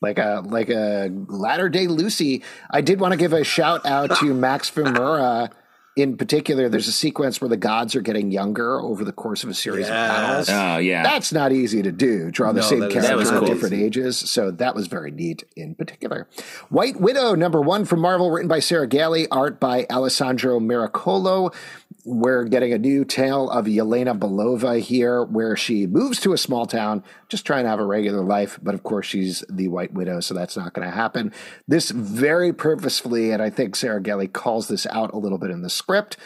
Like a like a latter day Lucy. I did want to give a shout out to Max Fiumara. In particular, there's a sequence where the gods are getting younger over the course of a series of panels. Oh yeah, That's not easy to do. Draw the No, same that is- character at cool. different ages. So that was very neat in particular. White Widow, number one from Marvel, written by Sarah Gailey, art by Alessandro Miracolo. We're getting a new tale of Yelena Belova here, where she moves to a small town, just trying to have a regular life. But of course, she's the White Widow, so that's not going to happen. This very purposefully, and I think Sarah Gailey calls this out a little bit in the script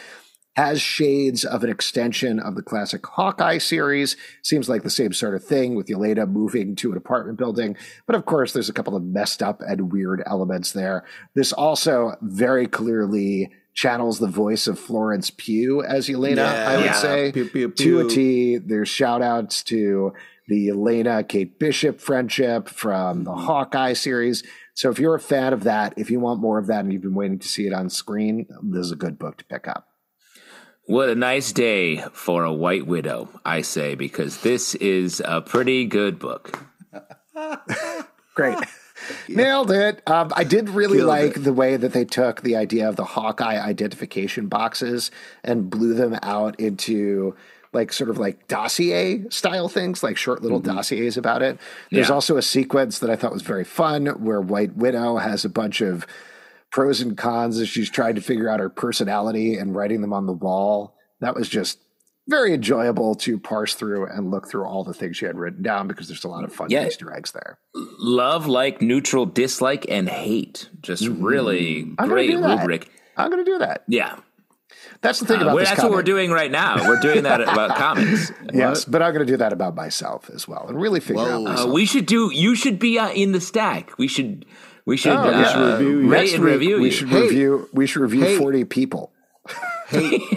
has shades of an extension of the classic Hawkeye series. Seems like the same sort of thing with Yelena moving to an apartment building. But of course, there's a couple of messed up and weird elements there. This also very clearly channels the voice of Florence Pugh as Yelena, I would Yeah. say. Pew, pew, To a pew. There's shout outs to the Elena Kate Bishop friendship from the Hawkeye series. So if you're a fan of that, if you want more of that and you've been waiting to see it on screen, this is a good book to pick up. What a nice day for a White Widow, I say, because this is a pretty good book. Great. Nailed it. Um, I did really Killed like it. the way that they took the idea of the Hawkeye identification boxes and blew them out into like sort of like dossier style things, like short little mm-hmm. dossiers about it. There's Yeah. also a sequence that I thought was very fun where White Widow has a bunch of pros and cons as she's trying to figure out her personality and writing them on the wall. That was just very enjoyable to parse through and look through all the things she had written down because there's a lot of fun Yeah. Easter eggs there. Love, like, neutral, dislike, and hate. Just mm-hmm. really I'm great rubric. I'm going to do that. Yeah. That's the thing Uh, about we're- this that's what we're doing right now. We're doing that about comics. Yes, but I'm going to do that about myself as well, and really figure out Whoa. Uh, we should do. You should be uh, in the stack. We should. We should. Oh, uh, we should review you. rate Next and week, review we should Hey. review. We should review Hey. 40 people. Hey,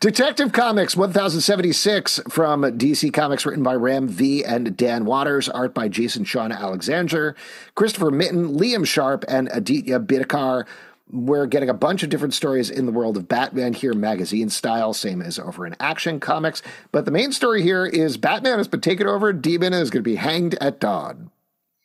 Detective Comics 1076 from DC Comics, written by Ram V and Dan Watters, art by Jason Shawn Alexander, Christopher Mitten, Liam Sharp, and Aditya Bidikar. We're getting a bunch of different stories in the world of Batman here, magazine style, same as over in Action Comics. But the main story here is Batman has been taken over, Demon is going to be hanged at dawn.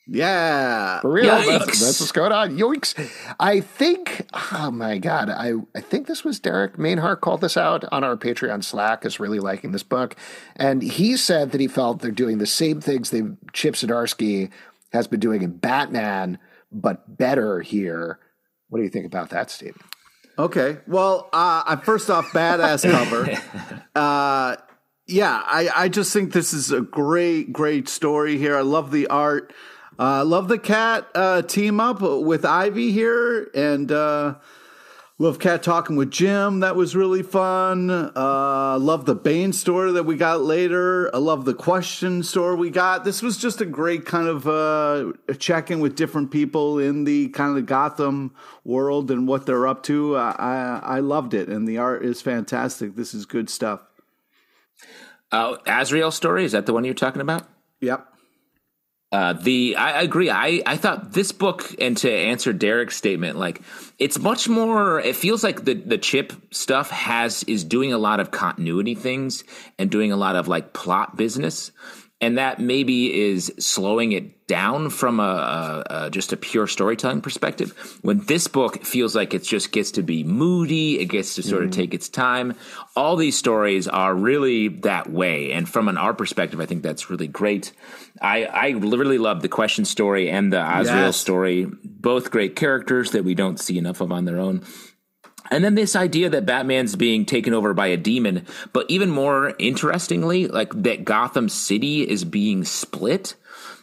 Yeah. For real. That's, that's, what's going on. Yoinks. I think, oh my God, I, I think this was Derek Mainhart called this out on our Patreon Slack as really liking this book. And he said that he felt they're doing the same things that Chip Zdarsky has been doing in Batman, but better here. What do you think about that statement? Okay. Well, uh, first off, badass cover. Uh, yeah, I, I just think this is a great, great story here. I love the art. Uh, love the cat uh, team up with Ivy here, and uh, love cat talking with Jim. That was really fun. Uh, love the Bane story that we got later. I love the question story we got. This was just a great kind of uh, check in with different people in the kind of Gotham world and what they're up to. I, I, I loved it, and the art is fantastic. This is good stuff. Uh, Azrael story is that the one you're talking about? Yep. Uh, the I agree. I, I thought this book, and to answer Derek's statement, like it's much more. It feels like the the chip stuff has is doing a lot of continuity things and doing a lot of like plot business and that maybe is slowing it down from a, a, a, just a pure storytelling perspective. When this book feels like it just gets to be moody, it gets to sort mm. of take its time. All these stories are really that way, and from an art perspective, I think that's really great. I, I really love the question story and the Azrael yes. story, both great characters that we don't see enough of on their own. And then this idea that Batman's being taken over by a demon, but even more interestingly, like that Gotham City is being split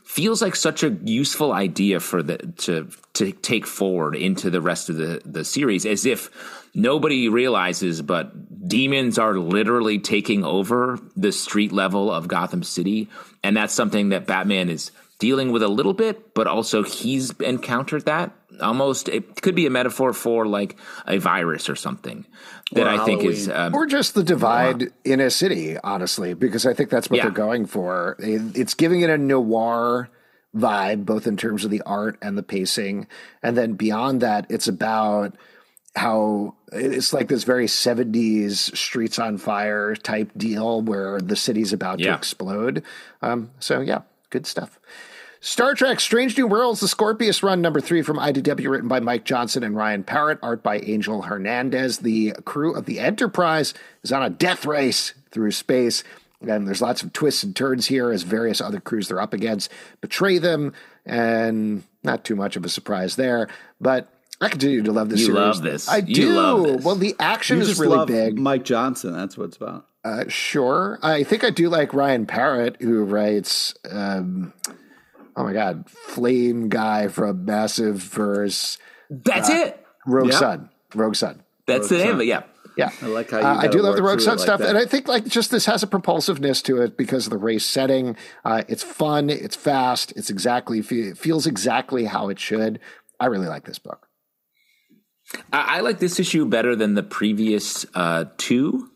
feels like such a useful idea for the to to take forward into the rest of the the series as if nobody realizes but demons are literally taking over the street level of Gotham City and that's something that Batman is dealing with a little bit, but also he's encountered that. Almost, it could be a metaphor for like a virus or something that or I Halloween. think is, um, or just the divide yeah. in a city. Honestly, because I think that's what yeah. they're going for. It's giving it a noir vibe, both in terms of the art and the pacing, and then beyond that, it's about how it's like this very 70s streets on fire type deal where the city's about yeah. to explode. Um, so yeah, good stuff. Star Trek Strange New Worlds, the Scorpius run, number three from IDW, written by Mike Johnson and Ryan Parrott, art by Angel Hernandez. The crew of the Enterprise is on a death race through space. And there's lots of twists and turns here as various other crews they're up against betray them, and not too much of a surprise there. But I continue to love this you series. love this. I you do. Well, the action you is really big. Mike Johnson, that's what it's about. Uh, sure. I think I do like Ryan Parrott, who writes. Um, oh my god, flame guy from Massive Verse. That's uh, it. Rogue yep. Sun. Rogue Sun. That's Rogue the name of it. Yeah. Yeah, I like how uh, I do love the Rogue Sun stuff, and I think like just this has a propulsiveness to it because of the race setting. Uh, it's fun, it's fast, it's exactly it feels exactly how it should. I really like this book. I, I like this issue better than the previous uh, two.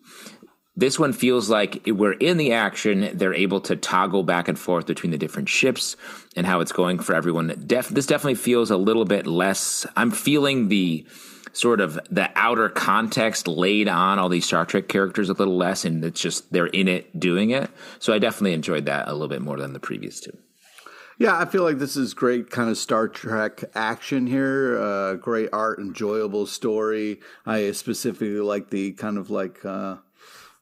This one feels like we're in the action. They're able to toggle back and forth between the different ships and how it's going for everyone. Def- this definitely feels a little bit less. I'm feeling the sort of the outer context laid on all these Star Trek characters a little less, and it's just they're in it doing it. So I definitely enjoyed that a little bit more than the previous two. Yeah, I feel like this is great kind of Star Trek action here. Uh, great art, enjoyable story. I specifically like the kind of like uh,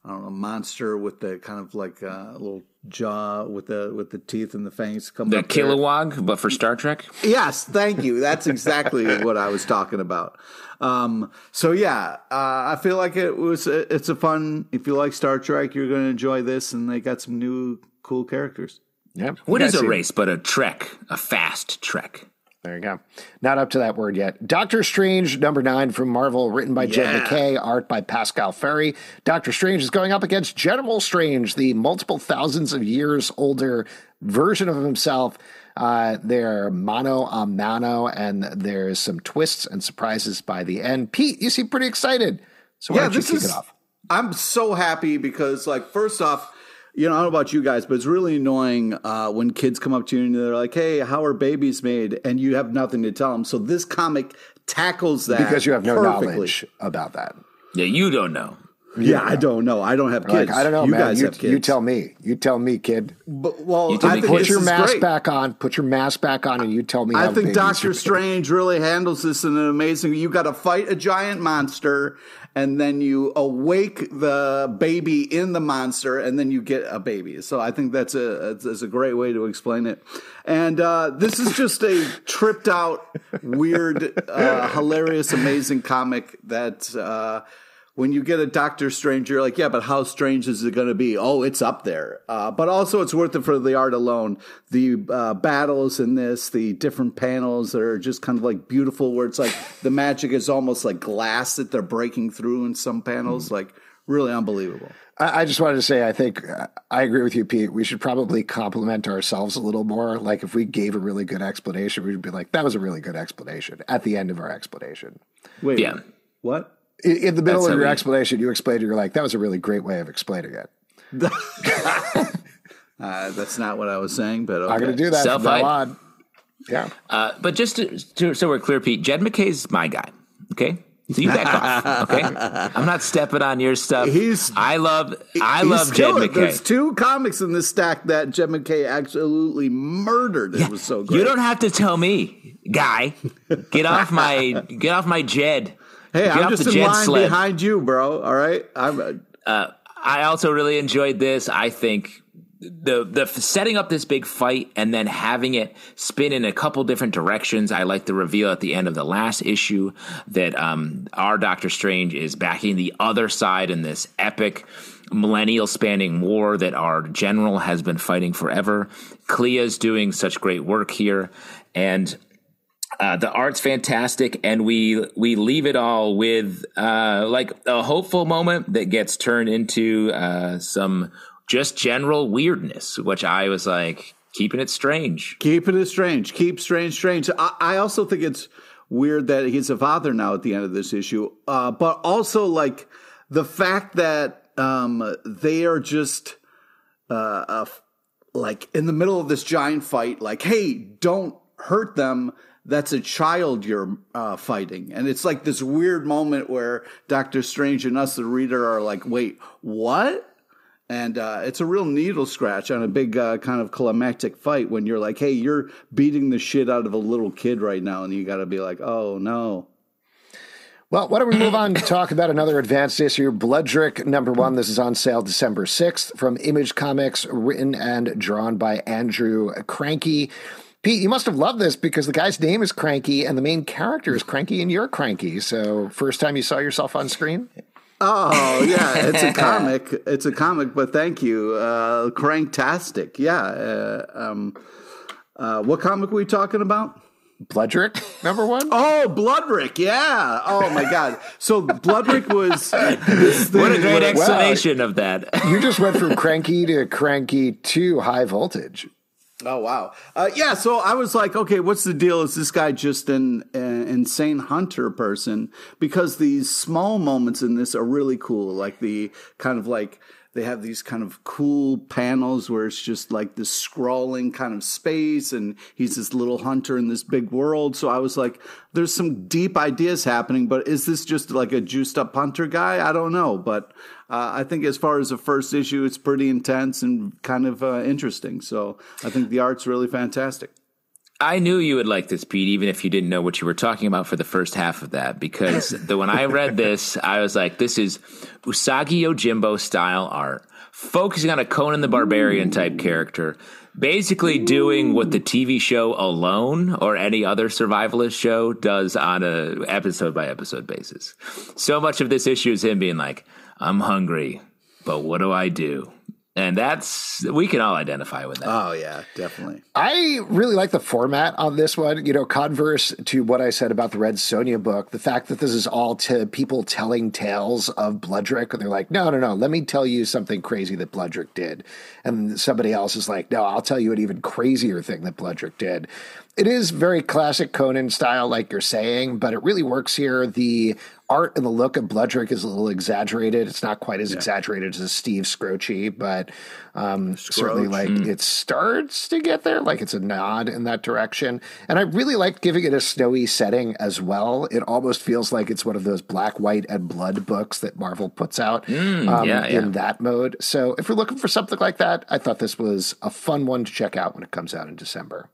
I don't know, monster with the kind of like a uh, little jaw with the with the teeth and the fangs come. The Kilowog, but for Star Trek. Yes, thank you. That's exactly what I was talking about. Um, so yeah, uh, I feel like it was. It's a fun. If you like Star Trek, you're going to enjoy this, and they got some new cool characters. Yeah. What is a race but a trek? A fast trek. There you go. Not up to that word yet. Doctor Strange, number nine from Marvel, written by yeah. Jed MacKay, art by Pasqual Ferry. Doctor Strange is going up against General Strange, the multiple thousands of years older version of himself. Uh, they're mano a mano, and there's some twists and surprises by the end. Pete, you seem pretty excited. So why yeah, don't you kick is, it off? I'm so happy because, like, first off, you know, I don't know about you guys, but it's really annoying uh, when kids come up to you and they're like, "Hey, how are babies made?" and you have nothing to tell them. So this comic tackles that because you have no perfectly. knowledge about that. Yeah, you don't know. Yeah, I don't know. I don't have kids. Like, I don't know, you man. Guys You, have kids. you tell me. You tell me, kid. But, well, You I think Put your mask great. back on. Put your mask back on, and you tell me. I how think Doctor Strange really handles this in an amazing. You got to fight a giant monster, and then you awake the baby in the monster, and then you get a baby. So I think that's a that's a great way to explain it. And uh, this is just a tripped out, weird, uh, hilarious, amazing comic that. Uh, when you get a Doctor Strange, you're like, yeah, but how strange is it going to be? Oh, it's up there. Uh, but also, it's worth it for the art alone. The uh, battles in this, the different panels that are just kind of like beautiful, where it's like the magic is almost like glass that they're breaking through in some panels. Like, really unbelievable. I, I just wanted to say, I think uh, I agree with you, Pete. We should probably compliment ourselves a little more. Like, if we gave a really good explanation, we'd be like, "That was a really good explanation." At the end of our explanation, Wait, Yeah. what? In, in the middle That's of your we- explanation, you explained, you're like, "That was a really great way of explaining it." Uh, that's not what I was saying, but okay. I'm going to do that from Self-hype. on. Yeah. Uh, but just to, to, so we're clear, Pete, Jed MacKay's my guy. Okay, so you back off. Okay, I'm not stepping on your stuff. He's- I love I He's love Jed MacKay. it. There's two comics in this stack that Jed MacKay absolutely murdered. It was so great. You don't have to tell me, guy. Get off my get off my Jed. Hey, I'm just the in line sled. behind you, bro. All right, I'm. Uh, I also really enjoyed this. I think the the setting up this big fight and then having it spin in a couple different directions. I like the reveal at the end of the last issue that um, our Doctor Strange is backing the other side in this epic millennial spanning war that our general has been fighting forever. Clea's doing such great work here, and uh, the art's fantastic, and we we leave it all with uh, like a hopeful moment that gets turned into uh, some just general weirdness, which I was like keeping it strange. keeping it strange. Keep strange, strange. I, I also think it's weird that he's a father now at the end of this issue, uh, but also like the fact that um, they are just uh, like in the middle of this giant fight. Like, hey, don't hurt them. That's a child you're uh, fighting, and it's like this weird moment where Doctor Strange and us, the reader, are like, "Wait, what?" And uh, it's a real needle scratch on a big uh, kind of climactic fight when you're like, hey, you're beating the shit out of a little kid right now. And you got to be like, oh, no. Well, why don't we move on to talk about another advanced issue, Bloodrik number one. This is on sale December 6th from Image Comics, written and drawn by Andrew Krahnke. Pete, you must have loved this because the guy's name is Cranky and the main character is Cranky and you're Cranky. So, first time you saw yourself on screen? Oh, yeah. It's a comic. It's a comic, but thank you. Uh, Cranktastic. Yeah. Uh, um, uh, what comic were we talking about? Bloodrik number one? Oh, Bloodrik. Yeah. Oh, my God. So, Bloodrik was. This thing What a great where- explanation of that. You just went from Cranky to Cranky to High Voltage. Oh wow! Uh, yeah, so I was like, okay, what's the deal? Is this guy just an, an insane hunter person? Because these small moments in this are really cool, like the kind of like they have these kind of cool panels where it's just like this scrawling kind of space, and he's this little hunter in this big world. So I was like, there's some deep ideas happening, but is this just like a juiced up hunter guy? I don't know, but uh, I think as far as the first issue, it's pretty intense and kind of uh, interesting. So I think the art's really fantastic. I knew you would like this, Pete, even if you didn't know what you were talking about for the first half of that. Because the, when I read this, I was like, this is Usagi Yojimbo style art, focusing on a Conan the Barbarian type character, basically doing what the TV show Alone or any other survivalist show does on a episode by episode basis. So much of this issue is him being like, I'm hungry, but what do I do? And that's, we can all identify with that. Oh yeah, definitely. I really like the format on this one. You know, converse to what I said about the Red Sonja book, the fact that this is all to people telling tales of Bloodrik. And they're like, no, no, no, let me tell you something crazy that Bloodrik did. And somebody else is like, no, I'll tell you an even crazier thing that Bloodrik did. It is very classic Conan style, like you're saying, but it really works here. The art and the look of Bloodrik is a little exaggerated. It's not quite as yeah. exaggerated as Steve Skroce, but um, certainly like mm. it starts to get there. Like it's a nod in that direction. And I really like giving it a snowy setting as well. It almost feels like it's one of those black, white, and blood books that Marvel puts out mm, um, yeah, yeah. in that mode. So if you're looking for something like that, I thought this was a fun one to check out when it comes out in December.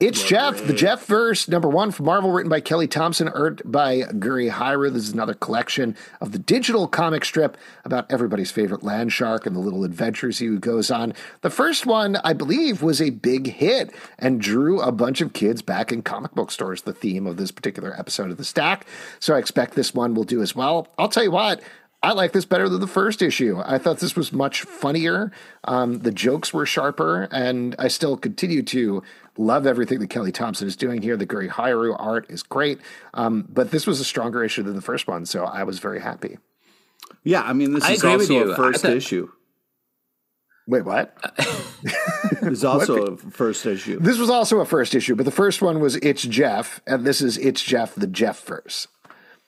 It's Jeff, the Jeff verse, number one from Marvel, written by Kelly Thompson, art by Gurihiru. This is another collection of the digital comic strip about everybody's favorite land shark and the little adventures he goes on. The first one, I believe, was a big hit and drew a bunch of kids back in comic book stores, the theme of this particular episode of the stack. So I expect this one will do as well. I'll tell you what, I like this better than the first issue. I thought this was much funnier. Um, the jokes were sharper, and I still continue to love everything that Kelly Thompson is doing here. The Gurihiru art is great, um, but this was a stronger issue than the first one, so I was very happy. Yeah, I mean, this I is also a first thought, issue. Wait, what? it's also a first issue. This was also a first issue, but the first one was It's Jeff, and this is It's Jeff, the Jeff verse.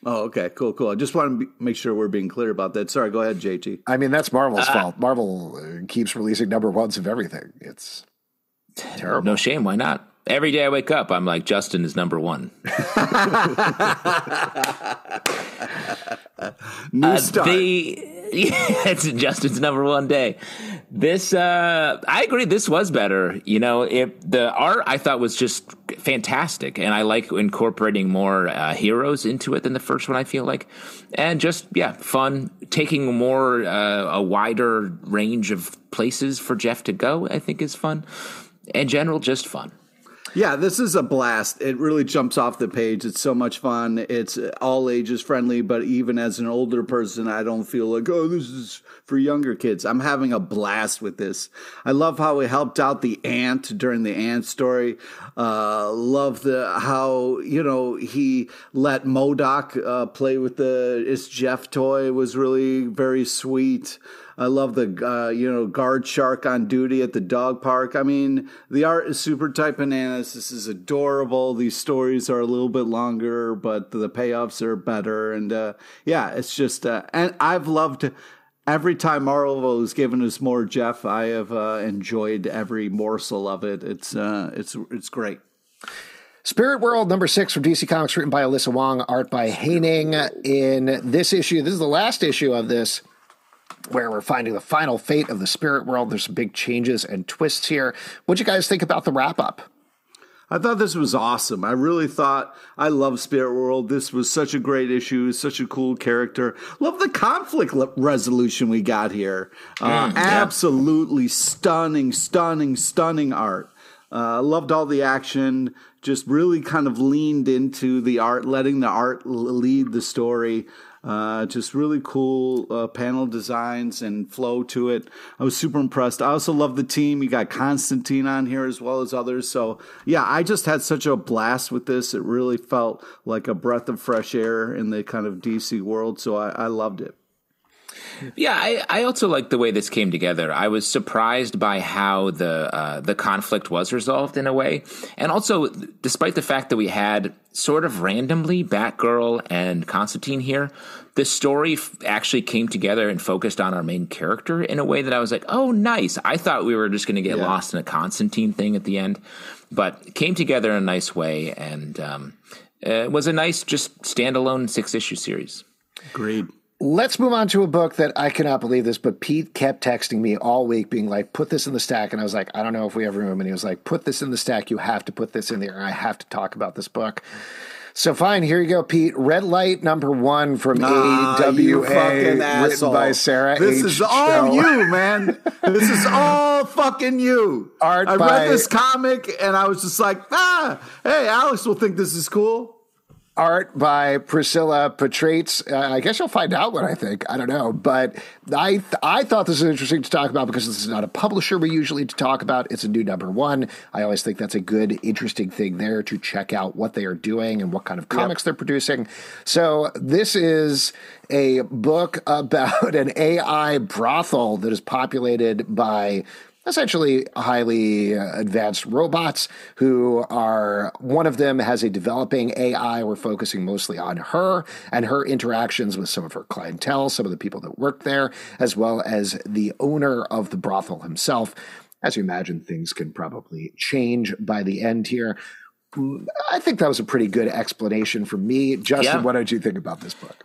Oh, okay, cool, cool. I just want to be, make sure we're being clear about that. Sorry, go ahead, JT. I mean, that's Marvel's uh, fault. Marvel uh, keeps releasing number ones of everything. It's terrible. No shame. Why not? Every day I wake up, I'm like, Justin is number one. New uh, start. The, yeah, it's Justin's number one day. This, uh, I agree. This was better. You know, it, the art I thought was just fantastic, and I like incorporating more uh, heroes into it than the first one. I feel like, and just yeah, fun. Taking more uh, a wider range of places for Jeff to go, I think is fun. In general, just fun. Yeah, this is a blast. It really jumps off the page. It's so much fun. It's all ages friendly, but even as an older person, I don't feel like, oh, this is for younger kids. I'm having a blast with this. I love how he helped out the ant during the ant story. Uh, love the how, you know, he let MODOK uh, play with the It's Jeff toy it was really very sweet. I love the uh, you know guard shark on duty at the dog park. I mean, the art is super tight bananas. This is adorable. These stories are a little bit longer, but the payoffs are better. And uh, yeah, it's just uh, and I've loved. Every time Marvel has given us more Jeff, I have uh, enjoyed every morsel of it. It's uh, it's it's great. Spirit World number six from DC Comics, written by Alyssa Wong, art by Haining. In this issue, this is the last issue of this where we're finding the final fate of the spirit world. There's some big changes and twists here. What'd you guys think about the wrap up? I thought this was awesome. I really thought I love Spirit World. This was such a great issue, such a cool character. Love the conflict resolution we got here. Uh, mm, yeah. Absolutely stunning, stunning, stunning art. Uh, loved all the action. Just really kind of leaned into the art, letting the art lead the story. Uh, just really cool uh, panel designs and flow to it. I was super impressed. I also love the team. You got Constantine on here as well as others. So, yeah, I just had such a blast with this. It really felt like a breath of fresh air in the kind of DC world. So, I, I loved it. Yeah, I, I also like the way this came together. I was surprised by how the uh, the conflict was resolved in a way, and also despite the fact that we had sort of randomly Batgirl and Constantine here, the story f- actually came together and focused on our main character in a way that I was like, oh, nice. I thought we were just going to get yeah. lost in a Constantine thing at the end, but came together in a nice way, and um, it was a nice just standalone six issue series. Agreed. Let's move on to a book that I cannot believe this, but Pete kept texting me all week, being like, "Put this in the stack," and I was like, "I don't know if we have room." And he was like, "Put this in the stack. You have to put this in there. I have to talk about this book." So fine, here you go, Pete. Red Light number one from ah, AWA, written asshole. by Sarah. This H. is all you, man. this is all fucking you. Art I by, read this comic and I was just like, ah, hey, Alex will think this is cool art by Priscilla Petraites. Uh, I guess you'll find out what I think. I don't know, but I th- I thought this was interesting to talk about because this is not a publisher we usually to talk about. It's a new number one. I always think that's a good, interesting thing there to check out what they are doing and what kind of comics yep. they're producing. So this is a book about an AI brothel that is populated by essentially highly uh, advanced robots who are one of them has a developing AI. We're focusing mostly on her and her interactions with some of her clientele, some of the people that work there, as well as the owner of the brothel himself. As you imagine, things can probably change by the end here. I think that was a pretty good explanation for me. Justin, yeah. what did you think about this book?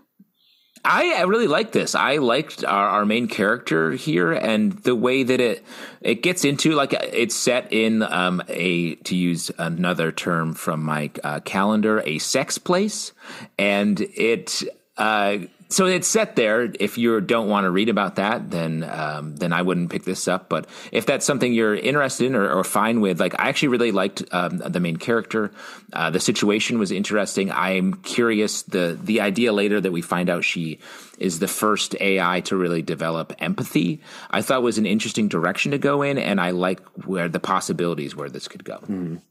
I, I really like this. I liked our, our, main character here and the way that it it gets into like it's set in um, a to use another term from my uh, calendar a sex place and it uh, so it's set there. If you don't want to read about that, then um, then I wouldn't pick this up. But if that's something you're interested in or, or fine with, like I actually really liked um, the main character. Uh, the situation was interesting. I'm curious the the idea later that we find out she is the first AI to really develop empathy. I thought was an interesting direction to go in, and I like where the possibilities where this could go. Mm.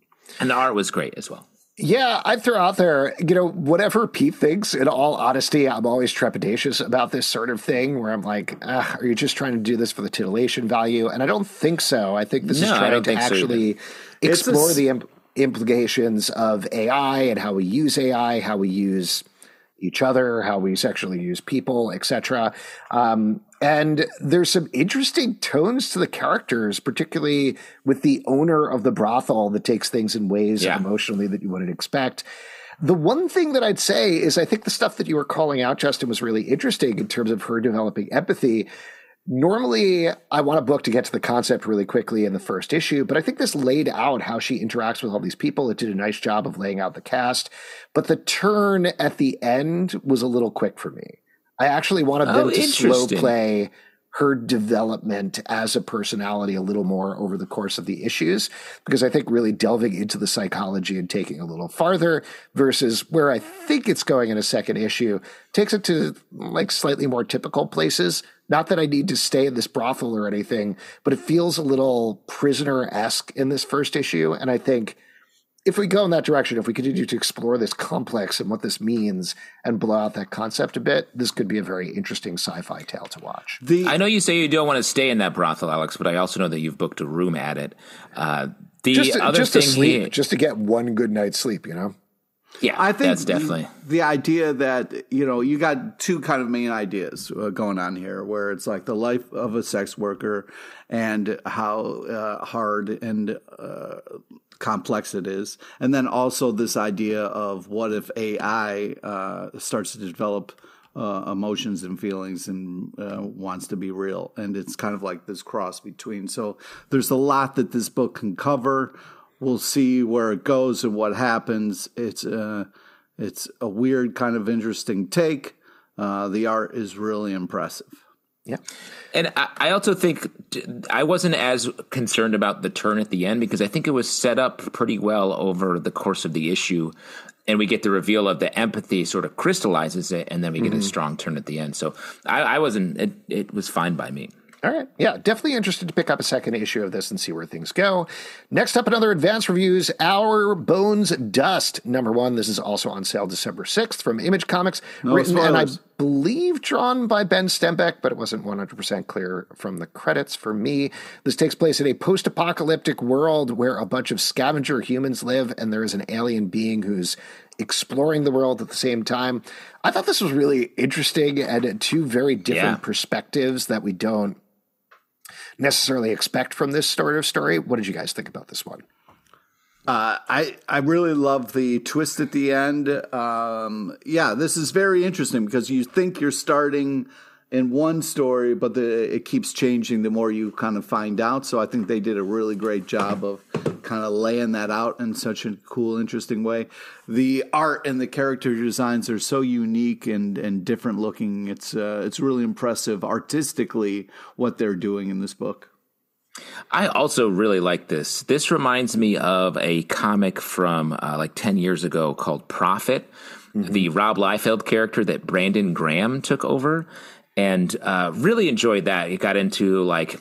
And the art was great as well. Yeah, I'd throw out there, you know, whatever Pete thinks, in all honesty, I'm always trepidatious about this sort of thing where I'm like, are you just trying to do this for the titillation value? And I don't think so. I think this no, is trying to actually so explore a... the imp- implications of AI and how we use AI, how we use each other, how we sexually use people, etc. Um, and there's some interesting tones to the characters, particularly with the owner of the brothel that takes things in ways yeah. emotionally that you wouldn't expect. The one thing that I'd say is I think the stuff that you were calling out, Justin, was really interesting in terms of her developing empathy. Normally, I want a book to get to the concept really quickly in the first issue, but I think this laid out how she interacts with all these people. It did a nice job of laying out the cast, but the turn at the end was a little quick for me. I actually wanted them oh, to slow play her development as a personality a little more over the course of the issues because I think really delving into the psychology and taking a little farther versus where I think it's going in a second issue takes it to like slightly more typical places. Not that I need to stay in this brothel or anything, but it feels a little prisoner esque in this first issue. And I think if we go in that direction, if we continue to explore this complex and what this means and blow out that concept a bit, this could be a very interesting sci-fi tale to watch. The, I know you say you don't want to stay in that brothel, Alex, but I also know that you've booked a room at it. Uh, the just to, other just thing to sleep, he, just to get one good night's sleep, you know. Yeah, I think that's definitely the, the, idea that you know you got two kind of main ideas uh, going on here, where it's like the life of a sex worker and how uh, hard and uh, complex it is, and then also this idea of what if AI uh, starts to develop uh, emotions and feelings and uh, wants to be real, and it's kind of like this cross between. So there's a lot that this book can cover. We'll see where it goes and what happens. It's uh, it's a weird kind of interesting take. Uh, the art is really impressive. Yeah. And I also think I wasn't as concerned about the turn at the end because I think it was set up pretty well over the course of the issue. And we get the reveal of the empathy sort of crystallizes it, and then we get mm-hmm. a strong turn at the end. So I, I wasn't, it, it was fine by me. All right. Yeah, definitely interested to pick up a second issue of this and see where things go. Next up, another advance reviews Our Bones Dust, number one. This is also on sale December 6th from Image Comics. No written spoilers. and I believe drawn by Ben Stenbeck, but it wasn't 100% clear from the credits for me. This takes place in a post apocalyptic world where a bunch of scavenger humans live, and there is an alien being who's exploring the world at the same time. I thought this was really interesting and two very different yeah. perspectives that we don't necessarily expect from this sort of story. What did you guys think about this one? Uh, I I really love the twist at the end. Um, yeah, this is very interesting because you think you're starting in one story, but the, it keeps changing the more you kind of find out. So I think they did a really great job of kind of laying that out in such a cool, interesting way. The art and the character designs are so unique and, and different looking. It's uh, it's really impressive artistically what they're doing in this book. I also really like this. This reminds me of a comic from uh, like 10 years ago called Prophet, mm-hmm. the Rob Liefeld character that Brandon Graham took over and uh, really enjoyed that. It got into like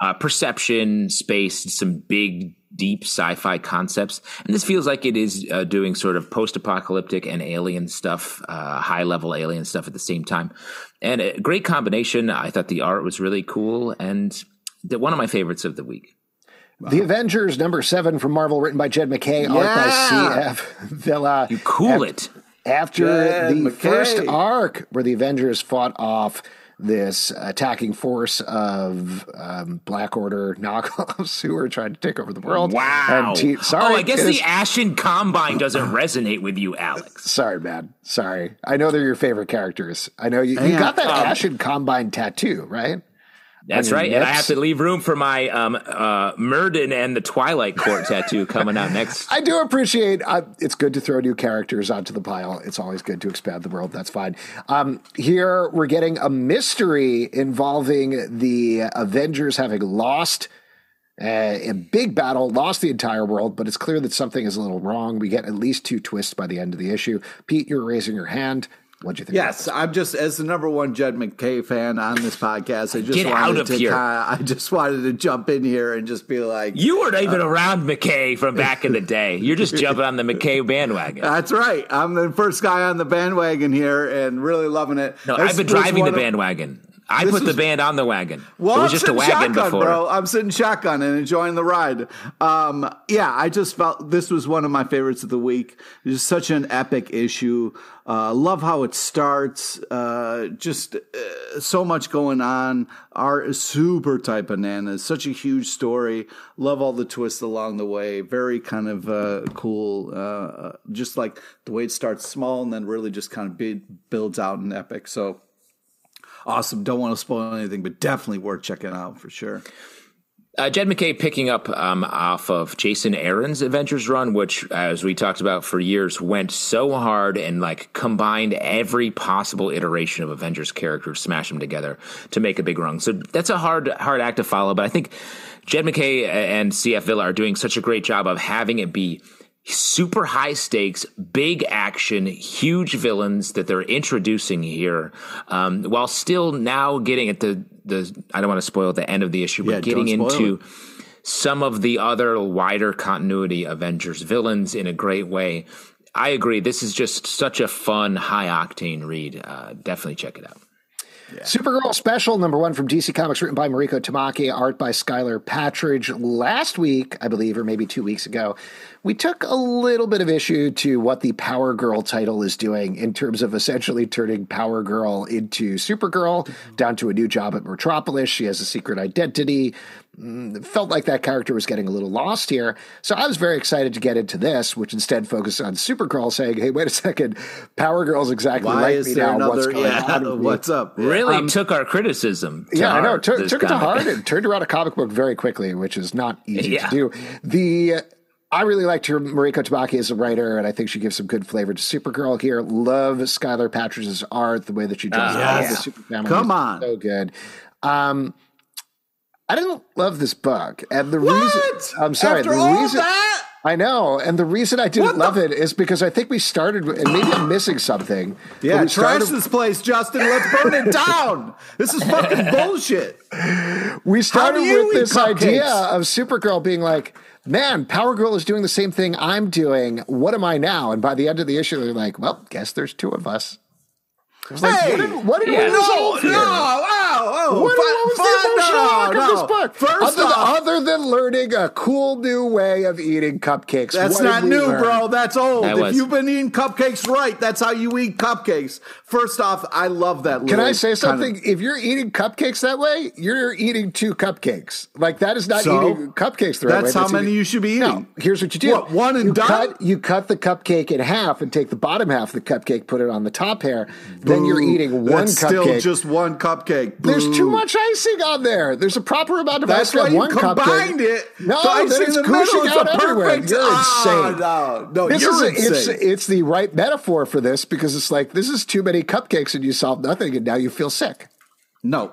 uh, perception, space, some big, deep sci-fi concepts, and this feels like it is uh, doing sort of post-apocalyptic and alien stuff, uh, high-level alien stuff at the same time, and a great combination. I thought the art was really cool, and one of my favorites of the week. The Avengers number seven from Marvel, written by Jed MacKay, art by C.F. Villa. You cool Af- it. After Jed the MacKay. first arc, where the Avengers fought off this attacking force of um, Black Order knockoffs who were trying to take over the world. Wow. And te- sorry, oh, I guess it the Ashen Combine doesn't resonate with you, Alex. Sorry, man. Sorry. I know they're your favorite characters. I know you, you Yeah, got that um, Ashen Combine tattoo, right? That's right. And I have to leave room for my um, uh, Murden and the Twilight Court tattoo coming out next. I do appreciate. Uh, it's good to throw new characters onto the pile. It's always good to expand the world. That's fine. Um, here we're getting a mystery involving the Avengers having lost uh, a big battle, lost the entire world, but it's clear that something is a little wrong. We get at least two twists by the end of the issue. Pete, you're raising your hand. What'd you think? Yes, I'm just as the number one Jed MacKay fan on this podcast. I just Get wanted out of to here. kinda- I just wanted to jump in here and just be like, You weren't even uh, around MacKay from back in the day. You're just jumping on the MacKay bandwagon. "That's right, I'm the first guy on the bandwagon here and really loving it." No, This I've been driving the one of- bandwagon. I This put the band on the wagon. Well, it was I'm just a wagon shotgun, before. bro. I'm sitting shotgun and enjoying the ride. Um, yeah, I just felt this was one of my favorites of the week. It's such an epic issue. Uh, love how it starts. Uh, just uh, so much going on. Art is super tight bananas. Such a huge story. Love all the twists along the way. Very kind of uh, cool. Uh, just like the way it starts small and then really just kind of be, builds out in epic. So awesome. Don't want to spoil anything, but definitely worth checking out for sure. Uh, Jed MacKay picking up um, off of Jason Aaron's Avengers run, which, as we talked about for years, went so hard and like combined every possible iteration of Avengers characters, smash them together to make a big run. So that's a hard, hard act to follow. But I think Jed MacKay and CF Villa are doing such a great job of having it be super high stakes, big action, huge villains that they're introducing here, um, while still now getting at the the. I don't want to spoil the end of the issue, but Yeah, getting into some of the other wider continuity Avengers villains in a great way. I agree. This is just such a fun, high octane read. Uh, definitely check it out. Supergirl Special, number one from DC Comics, written by Mariko Tamaki, art by Skylar Patridge. Last week, I believe, or maybe two weeks ago, we took a little bit of issue to what the Power Girl title is doing in terms of essentially turning Power Girl into Supergirl, mm-hmm. down to a new job at Metropolis. She has a secret identity. Mm, felt like that character was getting a little lost here. So I was very excited to get into this, which instead focused on Supergirl, saying, hey, wait a second, Power Girl's exactly Why like is me there now. What's another? going Yeah, on? with me?" what's up? Really took our criticism. To Yeah, I know. heart, Took, it to heart and turned around a comic book very quickly, which is not easy Yeah. to do. The I really liked her Mariko Tamaki as a writer, and I think she gives some good flavor to Supergirl here. Love Skylar Patridge's art, the way that she draws Ah, all yeah. the super family. Come on. so good. Um, I didn't love this book, and the What? reason I'm sorry. After the all reason that? I know, and the reason I didn't What the- love it is because I think we started, with- and maybe I'm missing something. Yeah, trash started- this place, Justin. Let's burn it down. This is fucking bullshit. We started with this cupcakes? idea of Supergirl being like, man, Power Girl is doing the same thing I'm doing. What am I now? And by the end of the issue, they're like, well, guess there's two of us. I was like, Hey! what did, what did Yeah. we No, no, here? oh, oh. What, fi- what was fi- the emotional no, arc of this book? First other, off, other than learning a cool new way of eating cupcakes. That's what did not we new, learn? bro. That's old. That if was- you've been eating cupcakes right, that's how you eat cupcakes. First off, I love that. Can I say kind of- something? if you're eating cupcakes that way, you're eating two cupcakes. Like that is not So? eating cupcakes the right That's way. how many eating- you should be eating. No, here's what you do. What, one and you done? Cut, you cut the cupcake in half and take the bottom half of the cupcake, put it on the top hair. Then you're eating one That's cupcake. still just one cupcake. There's too much icing on there. There's a proper amount of That's icing why on you one combined cupcake. it. No, The then it's the is out everywhere. perfect- You're Ah, insane. no, no, this you're is it's insane. it's the right metaphor for this because it's like this is too many cupcakes and you solve nothing and now you feel sick. No,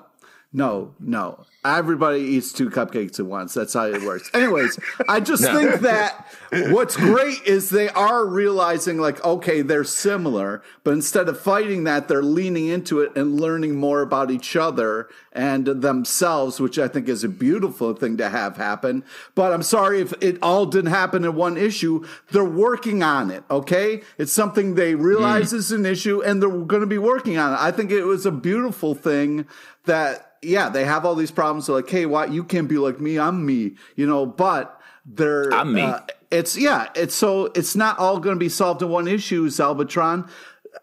no, no. Everybody eats two cupcakes at once. That's how it works. Anyways, I just think that what's great is they are realizing, like, okay, they're similar, but instead of fighting that, they're leaning into it and learning more about each other and themselves, which I think is a beautiful thing to have happen. But I'm sorry if it all didn't happen in one issue. They're working on it, okay? It's something they realize mm. is an issue and they're going to be working on it. I think it was a beautiful thing that yeah, they have all these problems. They're like, hey, why you can't be like me? I'm me, you know. But they're I'm me. Uh, it's yeah. It's so it's not all going to be solved in one issue, Salvatron.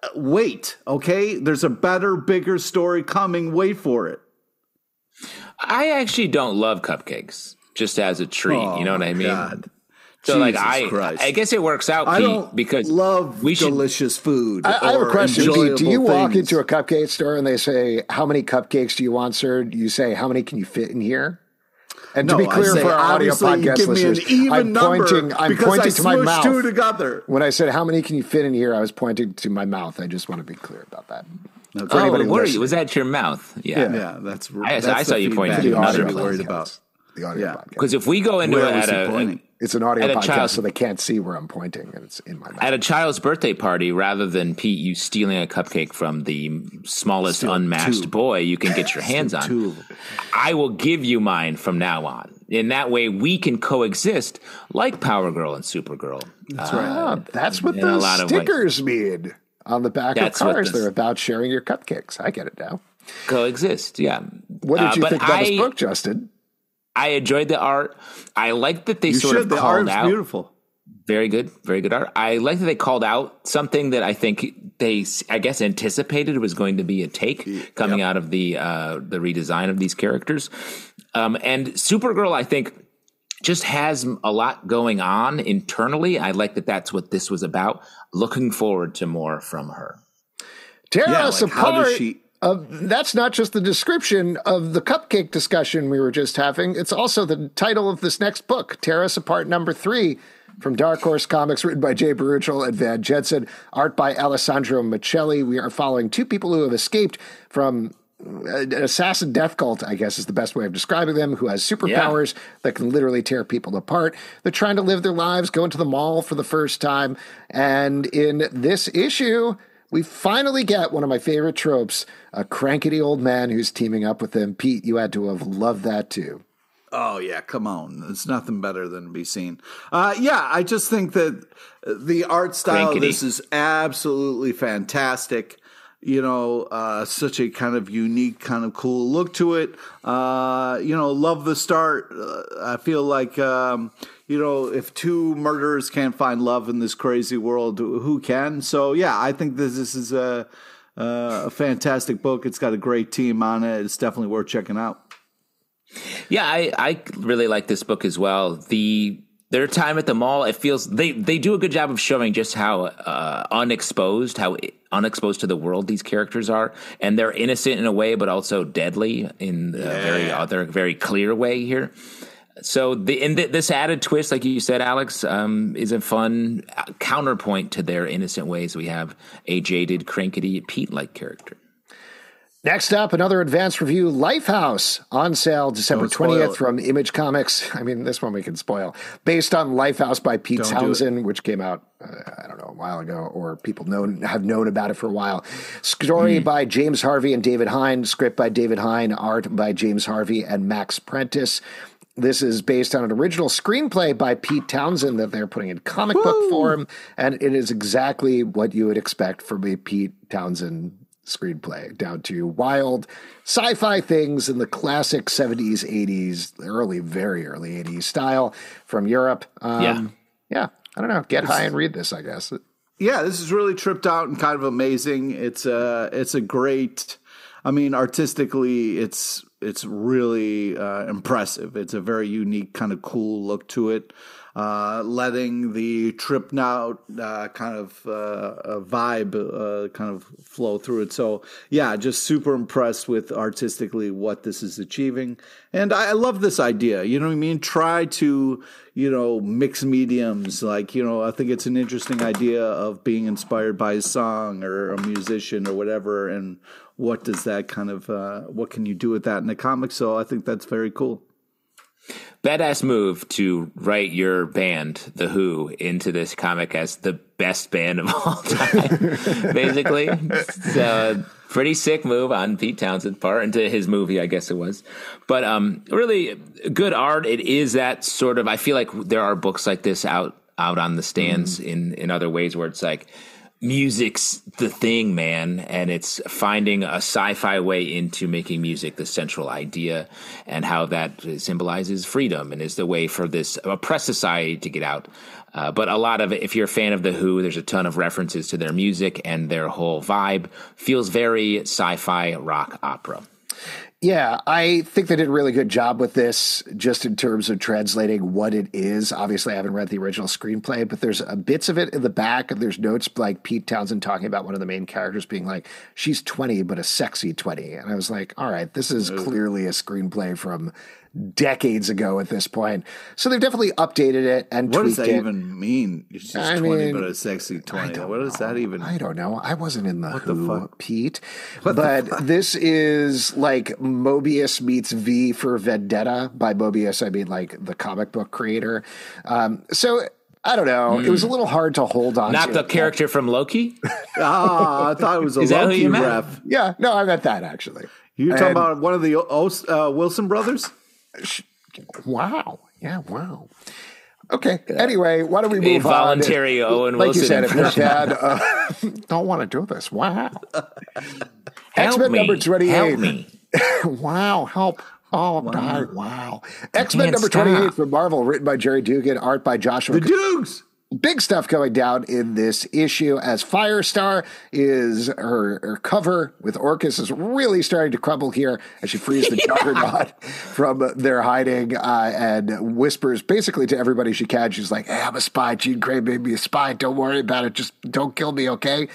Uh, wait, okay. There's a better, bigger story coming. Wait for it. I actually don't love cupcakes just as a treat. Oh, you know what I mean? God. So like I, Christ. I guess it works out, I Pete, don't because love we should. delicious food. I, I have a or question, Pete. Do you enjoyable walk things. into a cupcake store and they say, "How many cupcakes do you want, sir?" Do you say, "How many can you fit in here?" And No, to be clear say, for our audio podcast give me an listeners, even I'm pointing. I'm pointing to my mouth. two together. When I said, "How many can you fit in here?" I was pointing to my mouth. I just want to be clear about that. That's For Oh, anybody what are you? Was that your mouth? Yeah. Yeah, that's. I- that's I saw you pointing feedback to another place. worried about. The audio Yeah. podcast. Because if we go into it was at a, pointing? It's an audio podcast, child- so they can't see where I'm pointing, and it's in my mouth. at a child's birthday party, rather than Pete you stealing a cupcake from the smallest Steal unmatched two. boy you can get your hands on, two. I will give you mine from now on. In that way, we can coexist like Power Girl and Supergirl. That's Ah, that's what the stickers mean on the back That's of cars. They're about sharing your cupcakes. I get it now. Coexist, yeah. What did Uh, you but think about I, this book, Justin? I enjoyed the art. I like that they You sort should. of The called out. beautiful. Very good, very good art. I like that they called out something that I think they, I guess, anticipated was going to be a take coming out of the uh, the redesign of these characters. Um, and Supergirl, I think, just has a lot going on internally. I like that that's what this was about. Looking forward to more from her. Tear Yeah, us like, how does she- of, that's not just the description of the cupcake discussion we were just having. It's also the title of this next book, Tear Us Apart Number Three, from Dark Horse Comics, written by Jay Baruchel and Van Jensen, art by Alessandro Micelli. We are following two people who have escaped from uh, an assassin death cult, I guess is the best way of describing them, who has superpowers that can literally tear people apart. They're trying to live their lives, going to the mall for the first time. And in this issue, we finally get one of my favorite tropes a crankety old man who's teaming up with them. Pete, you had to have loved that too. Oh yeah, come on! It's nothing better than to be seen. Uh, yeah, I just think that the art style of Crankety. this is absolutely fantastic. You know, uh, such a kind of unique, kind of cool look to it. Uh, you know, love the start. Uh, I feel like um, you know, if two murderers can't find love in this crazy world, who can? So yeah, I think this, this is a, a fantastic book. It's got a great team on it. It's definitely worth checking out. Yeah, I, I really like this book as well. The their time at the mall, it feels they they do a good job of showing just how uh, unexposed, how unexposed to the world these characters are, and they're innocent in a way, but also deadly in a very other, very clear way here. So the in th- this added twist, like you said, Alex, um, is a fun uh, counterpoint to their innocent ways. We have a jaded, crankety Pete like character. Next up, another advanced review Lifehouse on sale December 20th from Image Comics. I mean, this one we can spoil. Based on Lifehouse by Pete Don't. Townshend, which came out, uh, I don't know, a while ago, or people known have known about it for a while. Story by James Harvey and David Hine, script by David Hine, art by James Harvey and Max Prentice. This is based on an original screenplay by Pete Townshend that they're putting in comic book form, and it is exactly what you would expect from a Pete Townshend screenplay, down to wild sci-fi things in the classic 70s, 80s, early, very early 80s style from Europe. Um, Yeah. yeah, I don't know. Get high and read this, I guess. yeah, this is really tripped out and kind of amazing. It's a it's a great. I mean, artistically, it's it's really uh, impressive. It's a very unique, kind of cool look to it. Uh, letting the trip now uh, kind of uh, vibe uh, kind of flow through it. So yeah, just super impressed with artistically what this is achieving, and I, I love this idea. You know what I mean? Try to you know mix mediums. Like you know, I think it's an interesting idea of being inspired by a song or a musician or whatever, and what does that kind of uh, what can you do with that in a comic? So I think that's very cool. Badass move to write your band, The Who, into this comic as the best band of all time, basically. So, pretty sick move on Pete Townshend's part into his movie, I guess it was. But um, really good art. It is that sort of. I feel like there are books like this out out on the stands in in other ways where it's like music's the thing, man, and it's finding a sci-fi way into making music the central idea, and how that symbolizes freedom and is the way for this oppressed society to get out. Uh, but a lot of it, if you're a fan of the Who, there's a ton of references to their music and their whole vibe feels very sci-fi rock opera. Yeah, I think they did a really good job with this, just in terms of translating what it is. Obviously, I haven't read the original screenplay, but there's a bits of it in the back. And there's notes like Pete Townshend talking about one of the main characters being like, "She's 20, but a sexy 20," and I was like, "All right, this is clearly a screenplay from decades ago at this point. So they've definitely updated it and what does that it. even mean? She's I 20, mean, but a sexy 20. What does know. that even I don't know. I wasn't in the what Who, the Pete. What but this is like Moebius meets V for Vendetta. By Moebius, I mean like the comic book creator. Um, so I don't know. Mm. It was a hmm. little hard to hold on. Not to. the character from Loki. ah, I thought it was a Is Loki ref. Yeah, no, I meant that actually. You're talking about one of the uh, Wilson brothers? Wow. Yeah, wow. Okay. Anyway, why don't we move Involuntary on? Owen like Wilson. you said, if your dad uh, don't want to do this, wow. X Men number twenty eight. wow, help. Oh, wow. God, wow. X Men number 28 from Marvel, written by Gerry Duggan, art by Joshua. The Dukes! Big stuff going down in this issue as Firestar is her, her cover with Orchis is really starting to crumble here as she frees the yeah. juggernaut from their hiding uh, and whispers basically to everybody she can. She's like, Hey, I'm a spy. Jean Grey made me a spy. Don't worry about it. Just don't kill me, okay?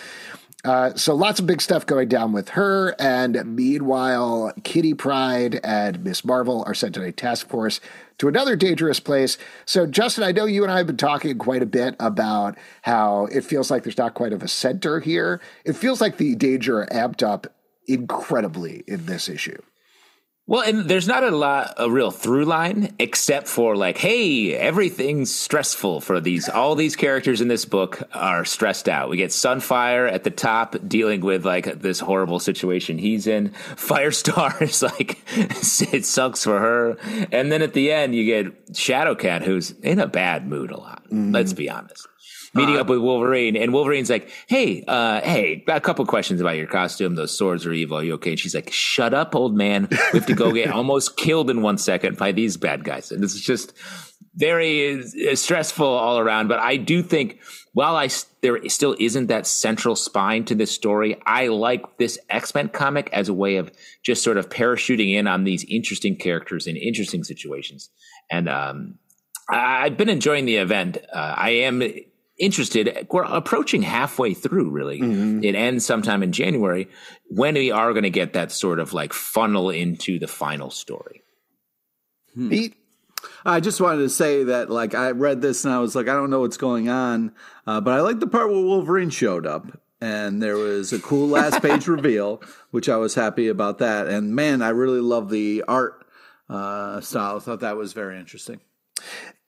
Uh, so lots of big stuff going down with her. And meanwhile, Kitty Pryde and Miss Marvel are sent on a task force to another dangerous place. So, Justin, I know you and I have been talking quite a bit about how it feels like there's not quite of a center here. It feels like the danger amped up incredibly in this issue. Well, and there's not a lot, a real through line, except for like, hey, everything's stressful for these. All these characters in this book are stressed out. We get Sunfire at the top dealing with like this horrible situation he's in. Firestar is like, it sucks for her. And then at the end, you get Shadowcat, who's in a bad mood a lot. Mm-hmm. Let's be honest meeting uh, up with Wolverine, and Wolverine's like, "Hey, uh, hey, got a couple questions about your costume. Those swords are evil. Are you okay?" And she's like, "Shut up, old man. We have to go get almost killed in one second by these bad guys." And this is just very uh, stressful all around. But I do think, while I there still isn't that central spine to this story, I like this X Men comic as a way of just sort of parachuting in on these interesting characters in interesting situations. And um, I've been enjoying the event. Uh, I am interested. We're approaching halfway through, really. Mm-hmm. It ends sometime in January when we are going to get that sort of like funnel into the final story. Hmm. Pete? I just wanted to say that, like, I read this and I was like, I don't know what's going on, uh, but I like the part where Wolverine showed up and there was a cool last page reveal, which I was happy about that. And man, I really love the art uh, style. I thought that was very interesting.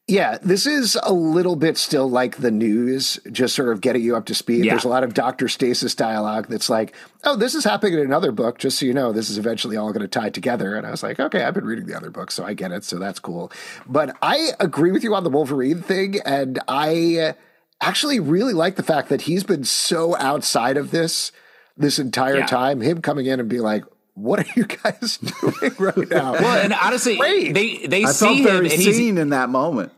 Yeah, this is a little bit still like the news, just sort of getting you up to speed. Yeah. There's a lot of Dr. Stasis dialogue that's like, oh, this is happening in another book, just so you know, this is eventually all going to tie together. And I was like, okay, I've been reading the other book, so I get it. So that's cool. But I agree with you on the Wolverine thing. And I actually really like the fact that he's been so outside of this this entire yeah. time. Him coming in and be like, what are you guys doing right now? well, and honestly, they they I see him and seen in that moment.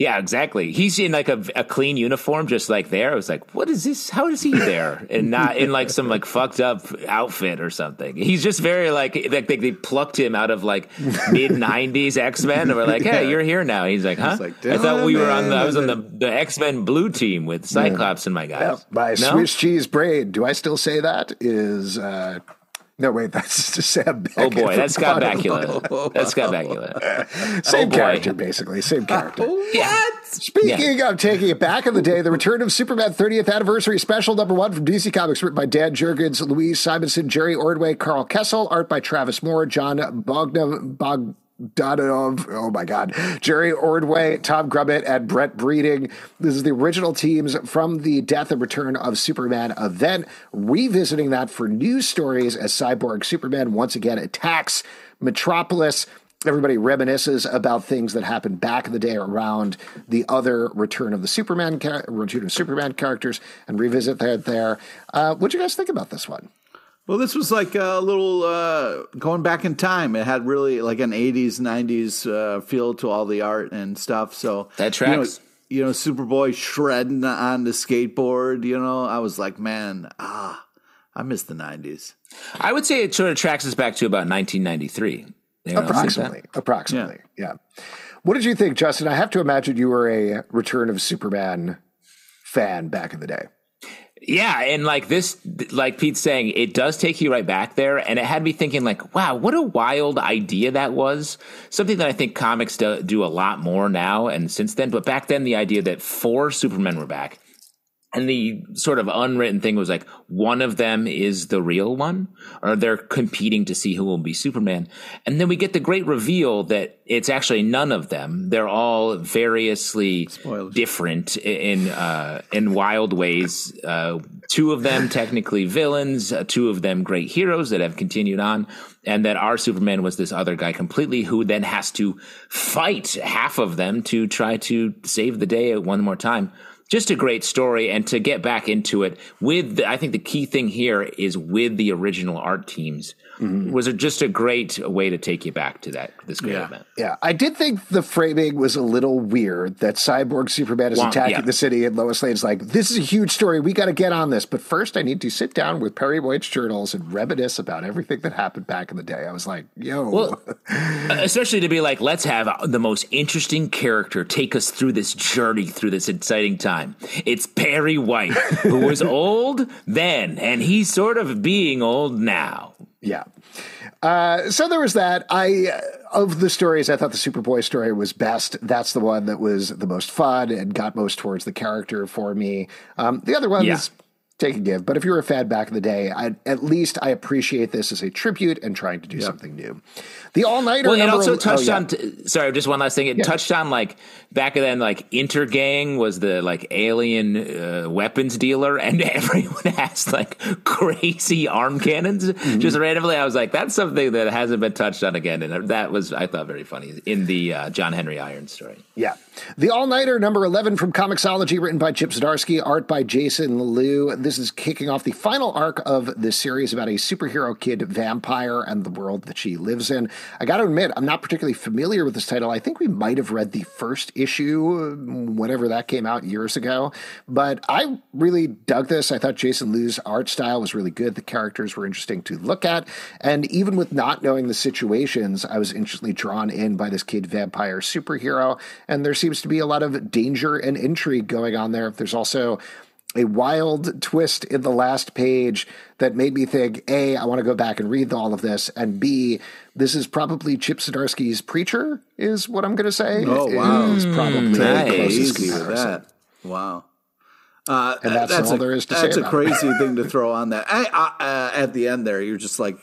Yeah, exactly. He's in like a, a clean uniform, just like there. I was like, what is this? How is he there? And not in like some like fucked up outfit or something. He's just very like, like they, they plucked him out of like mid 90s X Men and we're like, hey, you're here now. He's like, huh? Like, I thought we were on the, I was on the, the X Men blue team with Cyclops yeah. and my guys. Yeah, my no? Swiss cheese braid. Do I still say that? Is, uh, no, wait, that's just Sam Beckett. Oh boy, that's Scott Bakula. That's Scott Bakula. Same oh character, basically. Same character. Oh, what? Speaking yeah. of taking it back in the day, the return of Superman 30th anniversary special number one from DC Comics, written by Dan Jurgens, Louise Simonson, Jerry Ordway, Karl Kesel, art by Travis Moore, John Bogdan Bog. Donov, oh my God, Jerry Ordway, Tom Grummett, and Brett Breeding. This is the original teams from the Death and Return of Superman event, revisiting that for new stories as Cyborg Superman once again attacks Metropolis. everybody reminisces about things that happened back in the day around the other Return of the Superman, Return of Superman characters, and revisit that there. Uh, what do you guys think about this one? Well, this was like a little uh, going back in time. It had really like an '80s, '90s uh, feel to all the art and stuff. So that tracks. You know, you know, Superboy shredding on the skateboard. You know, I was like, man, ah, I miss the '90s. I would say it sort of tracks us back to about 1993. You know, approximately, approximately, yeah. yeah. What did you think, Justin? I have to imagine you were a Return of Superman fan back in the day. Yeah, and like this, like Pete's saying, it does take you right back there, and it had me thinking, like, wow, what a wild idea that was. Something that I think comics do, do a lot more now and since then, but back then, the idea that four Supermen were back and the sort of unwritten thing was like one of them is the real one or they're competing to see who will be superman. And then we get the great reveal that it's actually none of them. They're all variously Spoilers. different in uh, in wild ways. Uh, two of them technically villains uh, two of them great heroes that have continued on and that our superman was this other guy completely who then has to fight half of them to try to save the day one more time just a great story and to get back into it with the, i think the key thing here is with the original art teams mm-hmm. was just a great way to take you back to that this great yeah. event. Yeah, I did think the framing was a little weird. That Cyborg Superman is well, attacking yeah. the city, and Lois Lane's like, "This is a huge story. We got to get on this." But first, I need to sit down with Perry White's journals and reminisce about everything that happened back in the day. I was like, "Yo," well, especially to be like, "Let's have the most interesting character take us through this journey through this exciting time." It's Perry White, who was old then, and he's sort of being old now. Yeah. Uh, so there was that. I of the stories, I thought the Superboy story was best. That's the one that was the most fun and got most towards the character for me. Um, the other ones. Take a give, but if you're a fan back in the day, I, at least I appreciate this as a tribute and trying to do something new. The all nighter. Well, it also touched oh, yeah. on. T- sorry, just one last thing. It yeah. touched on like back then, like Intergang was the like alien uh, weapons dealer, and everyone has like crazy arm cannons mm-hmm. just randomly. I was like, that's something that hasn't been touched on again, and that was I thought very funny in the uh, John Henry Irons story. Yeah, the all nighter number eleven from Comixology, written by Chip Zdarsky, art by Jason Loo. This is kicking off the final arc of this series about a superhero kid vampire and the world that she lives in. I got to admit, I'm not particularly familiar with this title. I think we might have read the first issue whenever that came out years ago, but I really dug this. I thought Jason Loo's art style was really good. The characters were interesting to look at, and even with not knowing the situations, I was instantly drawn in by this kid vampire superhero. And there seems to be a lot of danger and intrigue going on there. There's also a wild twist in the last page that made me think a i want to go back and read all of this and b this is probably chip zdarsky's preacher is what i'm going to say oh wow it's probably nice. the closest comparison. wow uh, and that's, that's all a, there is to that's say. That's a crazy thing to throw on that. I, I, uh, at the end there, you're just like,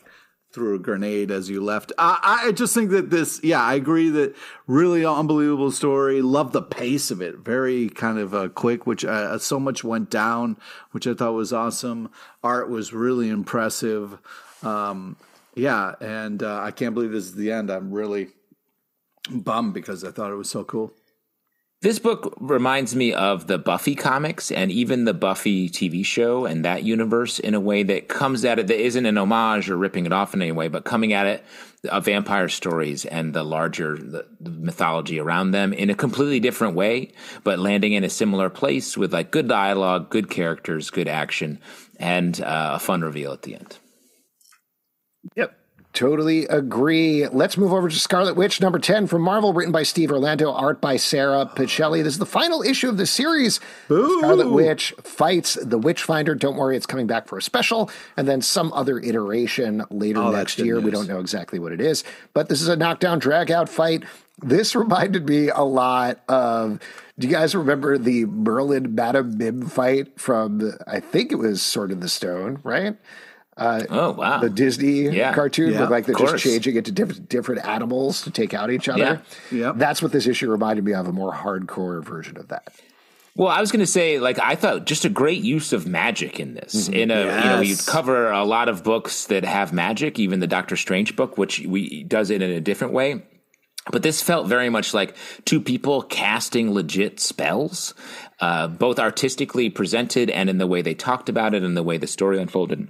threw a grenade as you left. I, I just think that this, yeah, I agree that really unbelievable story. Love the pace of it. Very kind of uh, quick, which uh, so much went down, which I thought was awesome. Art was really impressive. Um, yeah, and uh, I can't believe this is the end. I'm really bummed because I thought it was so cool. This book reminds me of the Buffy comics and even the Buffy TV show and that universe in a way that comes at it that isn't an homage or ripping it off in any way, but coming at it of vampire stories and the larger the, the mythology around them in a completely different way, but landing in a similar place with like good dialogue, good characters, good action, and uh, a fun reveal at the end. Yep. Totally agree. Let's move over to Scarlet Witch, number 10 from Marvel, written by Steve Orlando, art by Sara Pichelli. This is the final issue of the series. Ooh. Scarlet Witch fights the Witchfinder. Don't worry, it's coming back for a special, and then some other iteration later oh, next year. News. We don't know exactly what it is, but this is a knockdown, drag out fight. This reminded me a lot of. Do you guys remember the Merlin Madame Mim fight from, I think it was Sword in the Stone, right? Uh, oh wow! The Disney yeah. cartoon yeah, with like they're just changing it to different different animals to take out each other. Yeah. yeah, that's what this issue reminded me of—a more hardcore version of that. Well, I was going to say, like, I thought just a great use of magic in this. Mm-hmm. In a, yes. you know, we cover a lot of books that have magic, even the Doctor Strange book, which we does it in a different way. But this felt very much like two people casting legit spells, uh, both artistically presented and in the way they talked about it and the way the story unfolded.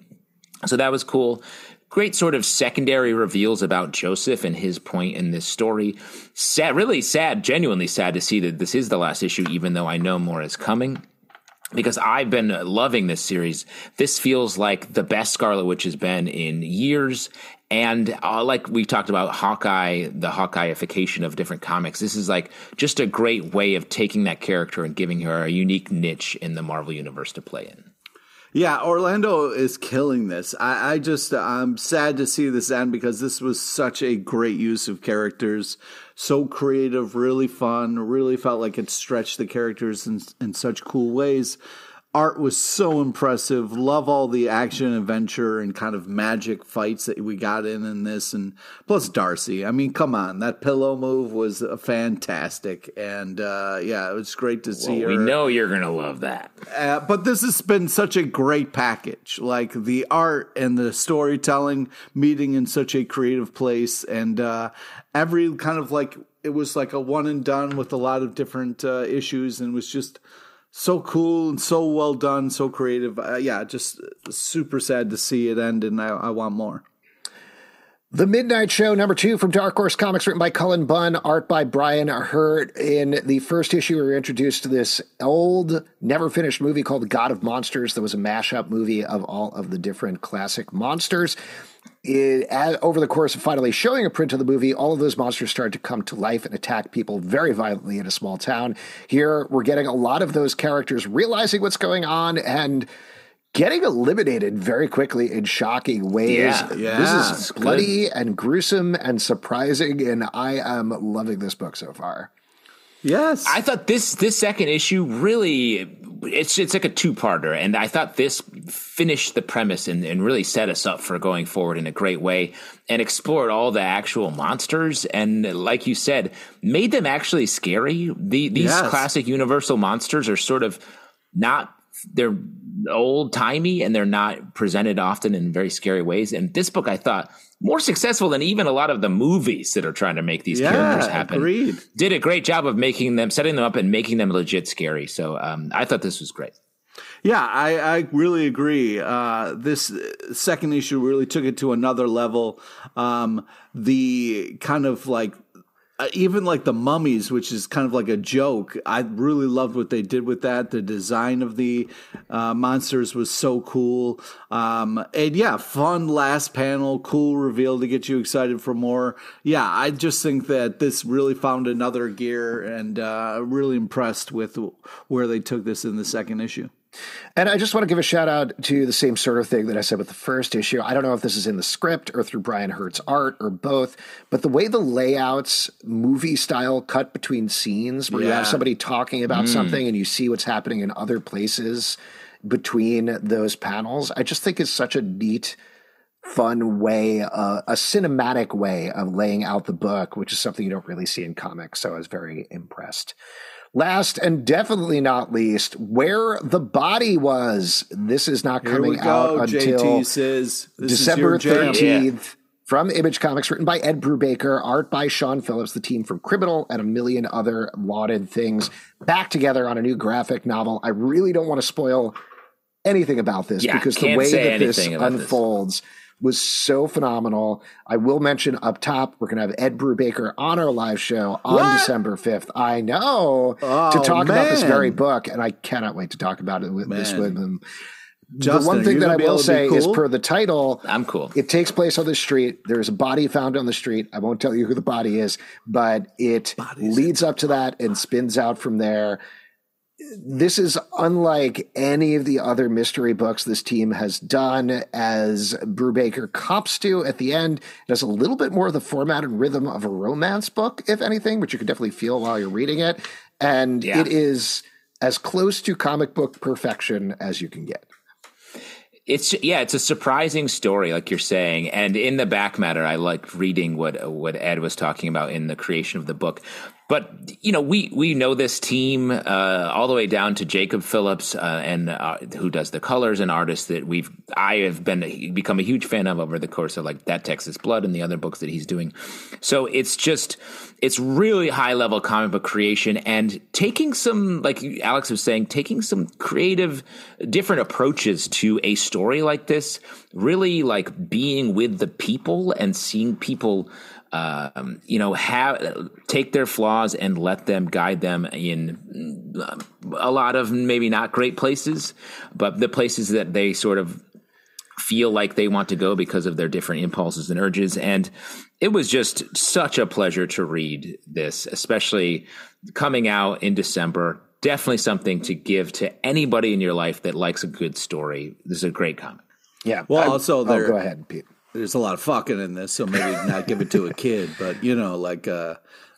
So that was cool. Great sort of secondary reveals about Joseph and his point in this story. Sad, really sad, genuinely sad to see that this is the last issue, even though I know more is coming because I've been loving this series. This feels like the best Scarlet Witch has been in years. And uh, like we talked about Hawkeye, the Hawkeyeification of different comics, this is like just a great way of taking that character and giving her a unique niche in the Marvel universe to play in. Yeah, Orlando is killing this. I, I just I'm sad to see this end because this was such a great use of characters, so creative, really fun. Really felt like it stretched the characters in in such cool ways art was so impressive. Love all the action, adventure, and kind of magic fights that we got in in this, and plus Darcy. I mean, come on, that pillow move was fantastic, and uh, yeah, it was great to see well, her. We know you're gonna love that. Uh, but this has been such a great package, like the art and the storytelling meeting in such a creative place, and uh, every kind of like it was like a one and done with a lot of different uh, issues, and was just so cool and so well done, so creative. Uh, yeah, just super sad to see it end, and I, I, want more. The Midnight Show, number two from Dark Horse Comics, written by Cullen Bunn, art by Brian Hurtt. In the first issue, we were introduced to this old, never finished movie called God of Monsters. That was a mashup movie of all of the different classic monsters it, as, over the course of finally showing a print of the movie, all of those monsters start to come to life and attack people very violently in a small town. Here, we're getting a lot of those characters realizing what's going on and getting eliminated very quickly in shocking ways. Yeah, yeah, this is bloody good. and gruesome and surprising, and I am loving this book so far. Yes, I thought this this second issue really it's it's like a two parter, and I thought this finished the premise and, and really set us up for going forward in a great way and explored all the actual monsters and, like you said, made them actually scary. The, these yes. classic Universal monsters are sort of not they're old timey and they're not presented often in very scary ways. And this book, I thought, more successful than even a lot of the movies that are trying to make these yeah, characters happen. Agreed. Did a great job of making them, setting them up and making them legit scary. So um, I thought this was great. Yeah, I, I really agree. Uh, this second issue really took it to another level. Um, the kind of like uh, even like the mummies, which is kind of like a joke. I really loved what they did with that. The design of the uh, monsters was so cool. Um, and yeah, fun last panel, cool reveal to get you excited for more. Yeah, I just think that this really found another gear and uh, really impressed with where they took this in the second issue. And I just want to give a shout out to the same sort of thing that I said with the first issue. I don't know if this is in the script or through Brian Hurtt's art or both, but the way the layouts, movie style, cut between scenes where yeah. you have somebody talking about mm. something and you see what's happening in other places between those panels, I just think is such a neat fun way, uh, a cinematic way of laying out the book, which is something you don't really see in comics. So I was very impressed. Last and definitely not least, where the body was. This is not coming out until says, December 13th. From Image Comics, written by Ed Brubaker, art by Sean Phillips, the team from Criminal, and a million other lauded things back together on a new graphic novel. I really don't want to spoil anything about this yeah, because the way that this unfolds this was so phenomenal. I will mention up top, we're going to have Ed Brubaker on our live show on what? December 5th. I know oh, to talk man. about this very book, and I cannot wait to talk about it with man. this with him. Justin, the one thing that I will say cool? is per the title, I'm cool. It takes place on the street. There's a body found on the street. I won't tell you who the body is, but it leads up to that and spins out from there this is unlike any of the other mystery books this team has done, as Brubaker cops to at the end. It has a little bit more of the format and rhythm of a romance book, if anything, which you can definitely feel while you're reading it. And yeah. it is as close to comic book perfection as you can get. It's yeah, it's a surprising story, like you're saying. And in the back matter, I like reading what what Ed was talking about in the creation of the book but you know, we we know this team uh, all the way down to Jacob Phillips, uh, and uh, who does the colors and artists that we've I have been become a huge fan of over the course of like that Texas Blood and the other books that he's doing. So it's just it's really high level comic book creation and taking some like Alex was saying, taking some creative, different approaches to a story like this. Really like being with the people and seeing people um, you know, have take their flaws and let them guide them in uh, a lot of maybe not great places, but the places that they sort of feel like they want to go because of their different impulses and urges. And it was just such a pleasure to read this, especially coming out in December. Definitely something to give to anybody in your life that likes a good story. This is a great comic. Yeah. Well, I, also, there, oh, go ahead, Pete there's a lot of fucking in this, so maybe not give it to a kid, but you know, like uh,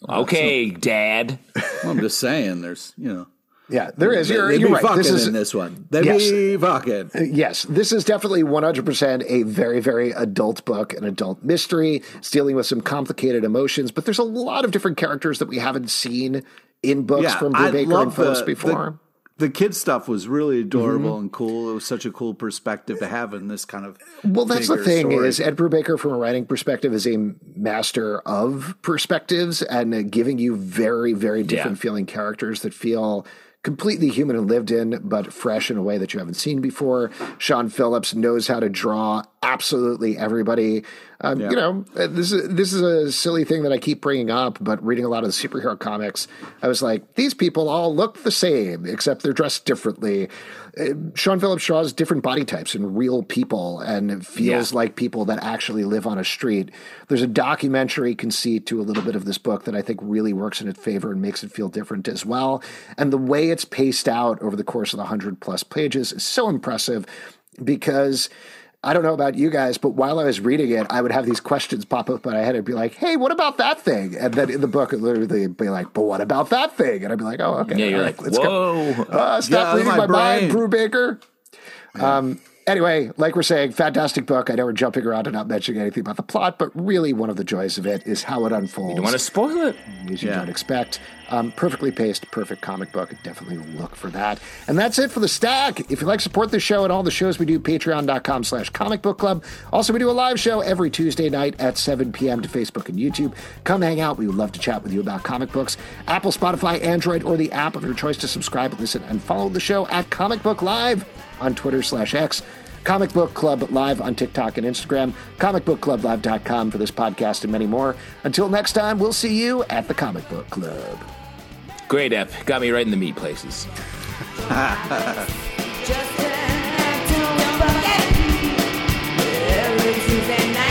okay, Dad. Well, I'm just saying, there's you know. Yeah, there is. You're, you're right. This is in this one. They yes, be fucking. Uh, yes, this is definitely 100 percent a very, very adult book, an adult mystery. It's dealing with some complicated emotions, but there's a lot of different characters that we haven't seen in books yeah, from Brubaker and Phillips before. The, the kid stuff was really adorable mm-hmm. and cool. It was such a cool perspective to have in this kind of. Well, that's the thing story. is Ed Brubaker, from a writing perspective, is a master of perspectives and giving you very, very different yeah. feeling characters that feel completely human and lived in, but fresh in a way that you haven't seen before. Sean Phillips knows how to draw absolutely everybody. Um, yeah. You know, uh, this is this is a silly thing that I keep bringing up, but reading a lot of the superhero comics, I was like, these people all look the same, except they're dressed differently. Uh, Sean Phillips draws different body types and real people, and it feels yeah. like people that actually live on a street. There's a documentary conceit to a little bit of this book that I think really works in its favor and makes it feel different as well. And the way it's paced out over the course of the hundred plus pages is so impressive because I don't know about you guys, but while I was reading it, I would have these questions pop up in my head and be like, hey, what about that thing? And then in the book, it literally be like, but what about that thing? And I'd be like, oh, okay. Yeah, you're like, let's whoa. Go. Uh, stop reading my, my mind, Brubaker. Um, anyway, like we're saying, fantastic book. I know we're jumping around and not mentioning anything about the plot, but really one of the joys of it is how it unfolds. You don't want to spoil it. As you yeah. don't expect. Um, perfectly paced, perfect comic book. Definitely look for that. And that's it for the stack. If you'd like support the show and all the shows we do, patreon.com slash comic book club. Also, we do a live show every Tuesday night at 7 p.m. to Facebook and YouTube. Come hang out. We would love to chat with you about comic books. Apple, Spotify, Android, or the app of your choice to subscribe, listen, and follow the show at Comic Book Live on Twitter slash X. Comic Book Club Live on TikTok and Instagram, comicbookclublive.com for this podcast and many more. Until next time, we'll see you at the Comic Book Club. Great Ep. Got me right in the meat places. blow your